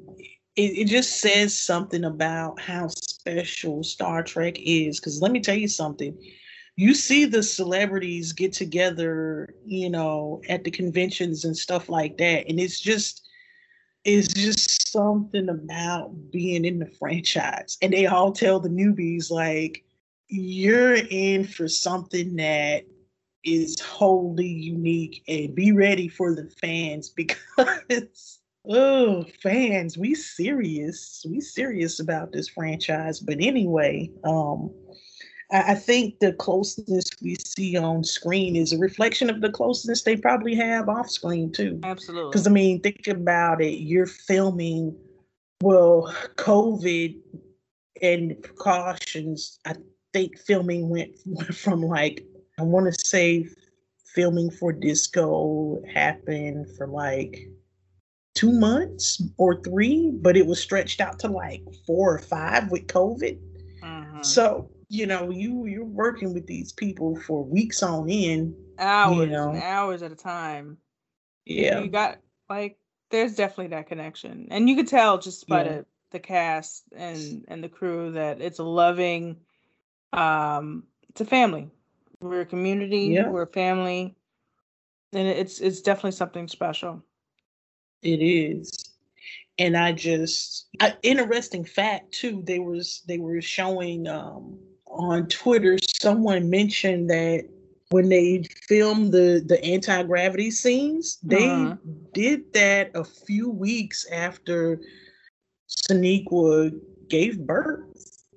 it, it just says something about how special Star Trek is. Because let me tell you something. You see the celebrities get together, you know, at the conventions and stuff like that, and it's just it's just something about being in the franchise. And they all tell the newbies like you're in for something that is wholly unique and be ready for the fans because Oh, fans, we serious. We serious about this franchise. But anyway, um, I, think the closeness we see on screen is a reflection of the closeness they probably have off screen too. Absolutely. Because I mean, think about it. You're filming, well, COVID and precautions. I think filming went, went from like I want to say filming for disco happened for like two months or three, but it was stretched out to like four or five with COVID. Mm-hmm. So you know, you you're working with these people for weeks on end, hours you know. and hours at a time. Yeah, you got like there's definitely that connection, and you could tell just by yeah. the the cast and and the crew that it's a loving, um, it's a family. We're a community. Yeah. We're a family, and it's it's definitely something special. It is. And I just I, interesting fact too, they was they were showing um on Twitter someone mentioned that when they filmed the the anti-gravity scenes, they uh-huh. did that a few weeks after Sonequa gave birth.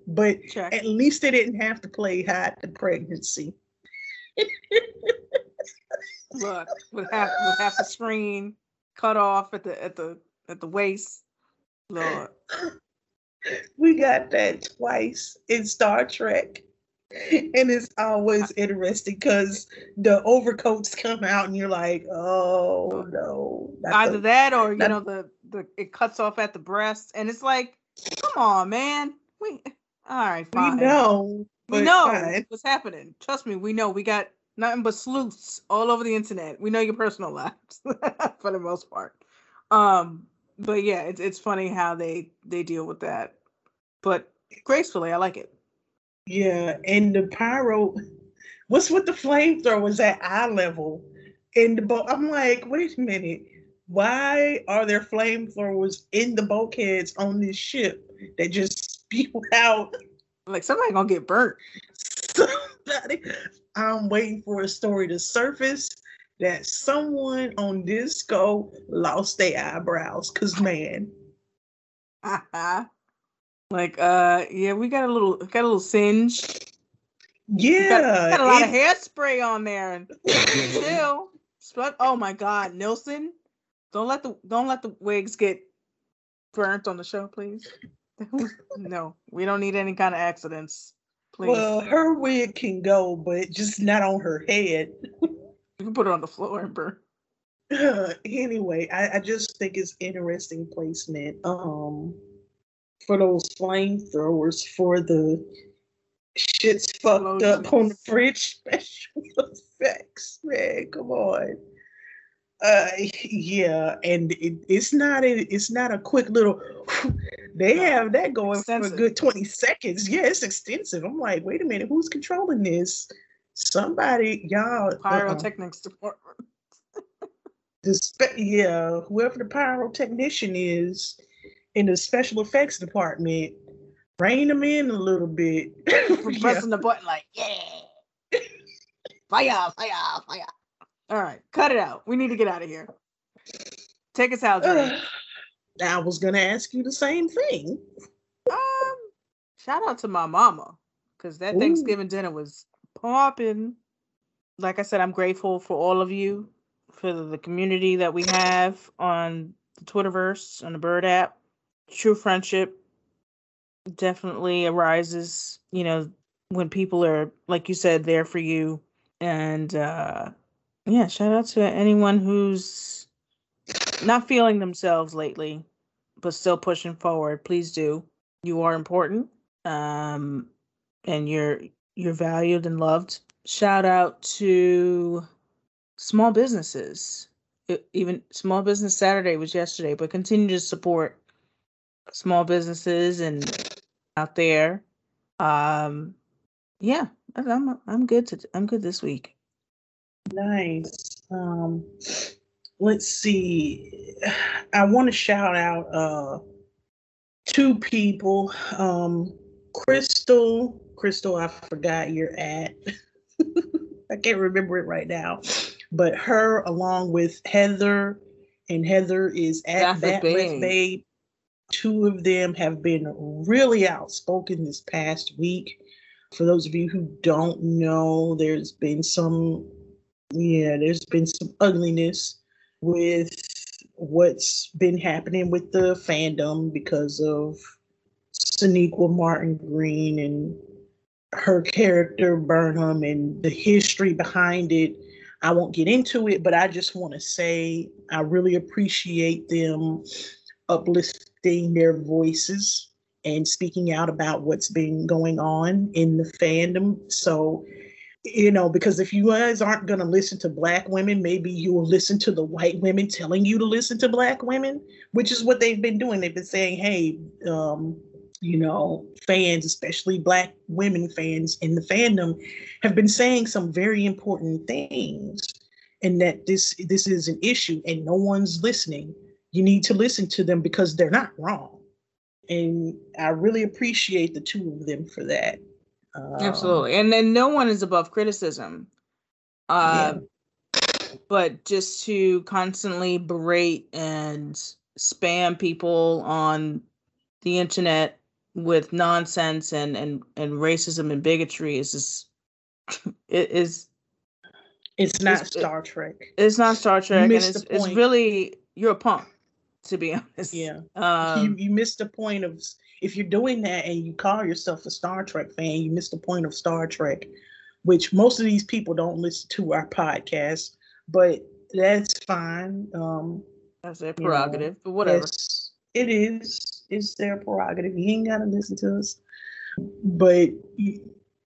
But Check. at least they didn't have to play hide the pregnancy. Look, with half with half the screen cut off at the at the at the waist. Lord. We got that twice in Star Trek. And it's always interesting because the overcoats come out and you're like, oh no. Either the, that or you know the the it cuts off at the breast and it's like, come on, man. We all right, fine. We know. We know fine. what's happening. Trust me, we know. We got nothing but sleuths all over the internet. We know your personal lives for the most part. Um, but yeah, it's it's funny how they they deal with that, but gracefully. I like it. Yeah, and the pyro, what's with the flamethrowers at eye level? And the boat. I'm like, wait a minute, why are there flamethrowers in the bulkheads on this ship that just spew out? Like somebody gonna get burnt. Somebody, I'm waiting for a story to surface that someone on disco lost their eyebrows. Cause man, like uh yeah, we got a little got a little singe. Yeah, got, got a lot it, of hairspray on there and chill. Oh my God, Nilsson, don't let the don't let the wigs get burnt on the show, please. no, we don't need any kind of accidents. Please. Well, her wig can go, but just not on her head. You can put it on the floor and burn. Uh, anyway, I, I just think it's interesting placement. Um, for those flamethrowers for the shit's fucked up on the bridge special effects, man. Come on. Uh, yeah, and it, it's not a, it's not a quick little. They have that going extensive. for a good twenty seconds. Yeah, it's extensive. I'm like, wait a minute, who's controlling this? Somebody, y'all. Uh-uh. Pyrotechnics uh department. the spe- yeah, whoever the pyrotechnician is in the special effects department, rein them in a little bit. Pressing the button like, yeah, fire, fire, fire. All right, cut it out. We need to get out of here. Take us out, Dre. I was gonna ask you the same thing. Um, shout out to my mama because that Ooh. Thanksgiving dinner was popping. Like I said, I'm grateful for all of you, for the community that we have on the Twitterverse, on the Bird app true friendship definitely arises, you know, when people are, like you said, there for you. And uh yeah, shout out to anyone who's not feeling themselves lately, but still pushing forward. Please do. You are important. Um and you're you're valued and loved. Shout out to small businesses. It, even Small Business Saturday was yesterday, but continue to support small businesses and out there. Um, yeah, I'm I'm good to I'm good this week. Nice. Um, let's see. I want to shout out uh two people. Um, Crystal, Crystal, I forgot you're at. I can't remember it right now, but her along with Heather, and Heather is at That Babe Two of them have been really outspoken this past week. For those of you who don't know, there's been some, yeah, there's been some ugliness with what's been happening with the fandom because of Sonequa Martin Green and her character Burnham and the history behind it. I won't get into it, but I just want to say I really appreciate them uplifting their voices and speaking out about what's been going on in the fandom. So, you know, because if you guys aren't going to listen to black women, maybe you will listen to the white women telling you to listen to black women, which is what they've been doing. They've been saying, hey, um, you know, fans, especially black women fans in the fandom, have been saying some very important things, and that this this is an issue, and no one's listening you need to listen to them because they're not wrong. And I really appreciate the two of them for that. Um, Absolutely. And then no one is above criticism. Uh, yeah. But just to constantly berate and spam people on the internet with nonsense and, and, and racism and bigotry is just, it is it's not it's, Star Trek. It's not Star Trek, and it's, it's really you're a punk to be honest. Yeah. Um, you, you missed the point of if you're doing that and you call yourself a Star Trek fan, you missed the point of Star Trek, which most of these people don't listen to our podcast, but that's fine. Um, that's their prerogative, know, but whatever. It is. It's their prerogative. You ain't got to listen to us. But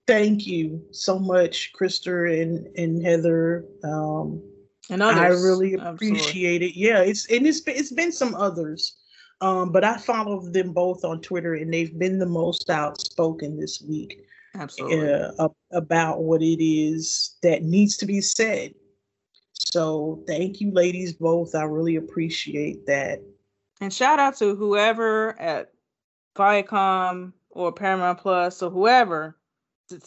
thank you so much, Crystal and, and Heather. Um, and others. I really appreciate Absolutely. it. Yeah, it's and it's it's been some others, um, but I follow them both on Twitter, and they've been the most outspoken this week. Absolutely, uh, about what it is that needs to be said. So thank you, ladies, both. I really appreciate that. And shout out to whoever at Viacom or Paramount Plus or whoever to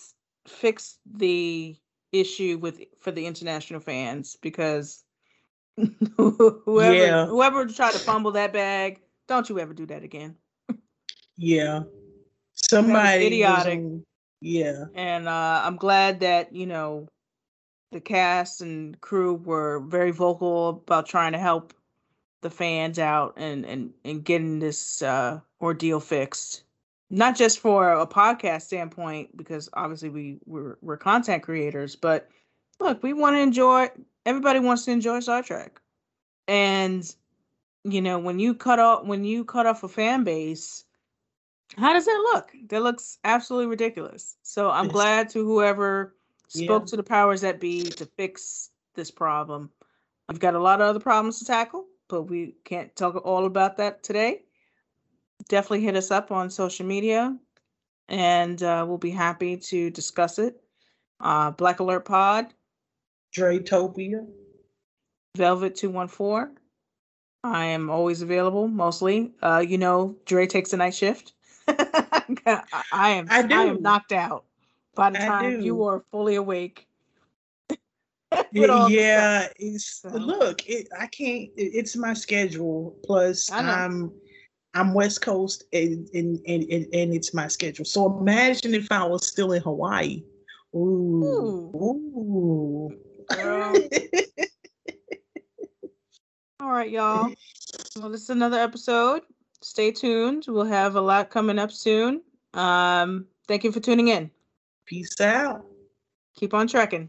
fix the issue with for the international fans because whoever yeah. whoever tried to fumble that bag, don't you ever do that again. yeah. Somebody idiotic. On, yeah. And uh, I'm glad that, you know, the cast and crew were very vocal about trying to help the fans out and and and getting this uh, ordeal fixed. Not just for a podcast standpoint, because obviously we we're, we're content creators, but look, we want to enjoy. Everybody wants to enjoy Star Trek, and you know when you cut off when you cut off a fan base, how does that look? That looks absolutely ridiculous. So I'm glad to whoever spoke yeah. to the powers that be to fix this problem. I've got a lot of other problems to tackle, but we can't talk all about that today. Definitely hit us up on social media and uh, we'll be happy to discuss it. Uh, Black Alert Pod, Dratopia, Velvet 214. I am always available, mostly. Uh, you know, Dre takes the night shift. I am I, do. I am knocked out by the time you are fully awake. yeah, it's so. look, it, I can't. It, it's my schedule. Plus, I'm I'm West Coast, and and, and and it's my schedule. So imagine if I was still in Hawaii. Ooh, ooh. ooh. All right, y'all. Well, this is another episode. Stay tuned. We'll have a lot coming up soon. Um, thank you for tuning in. Peace out. Keep on trekking.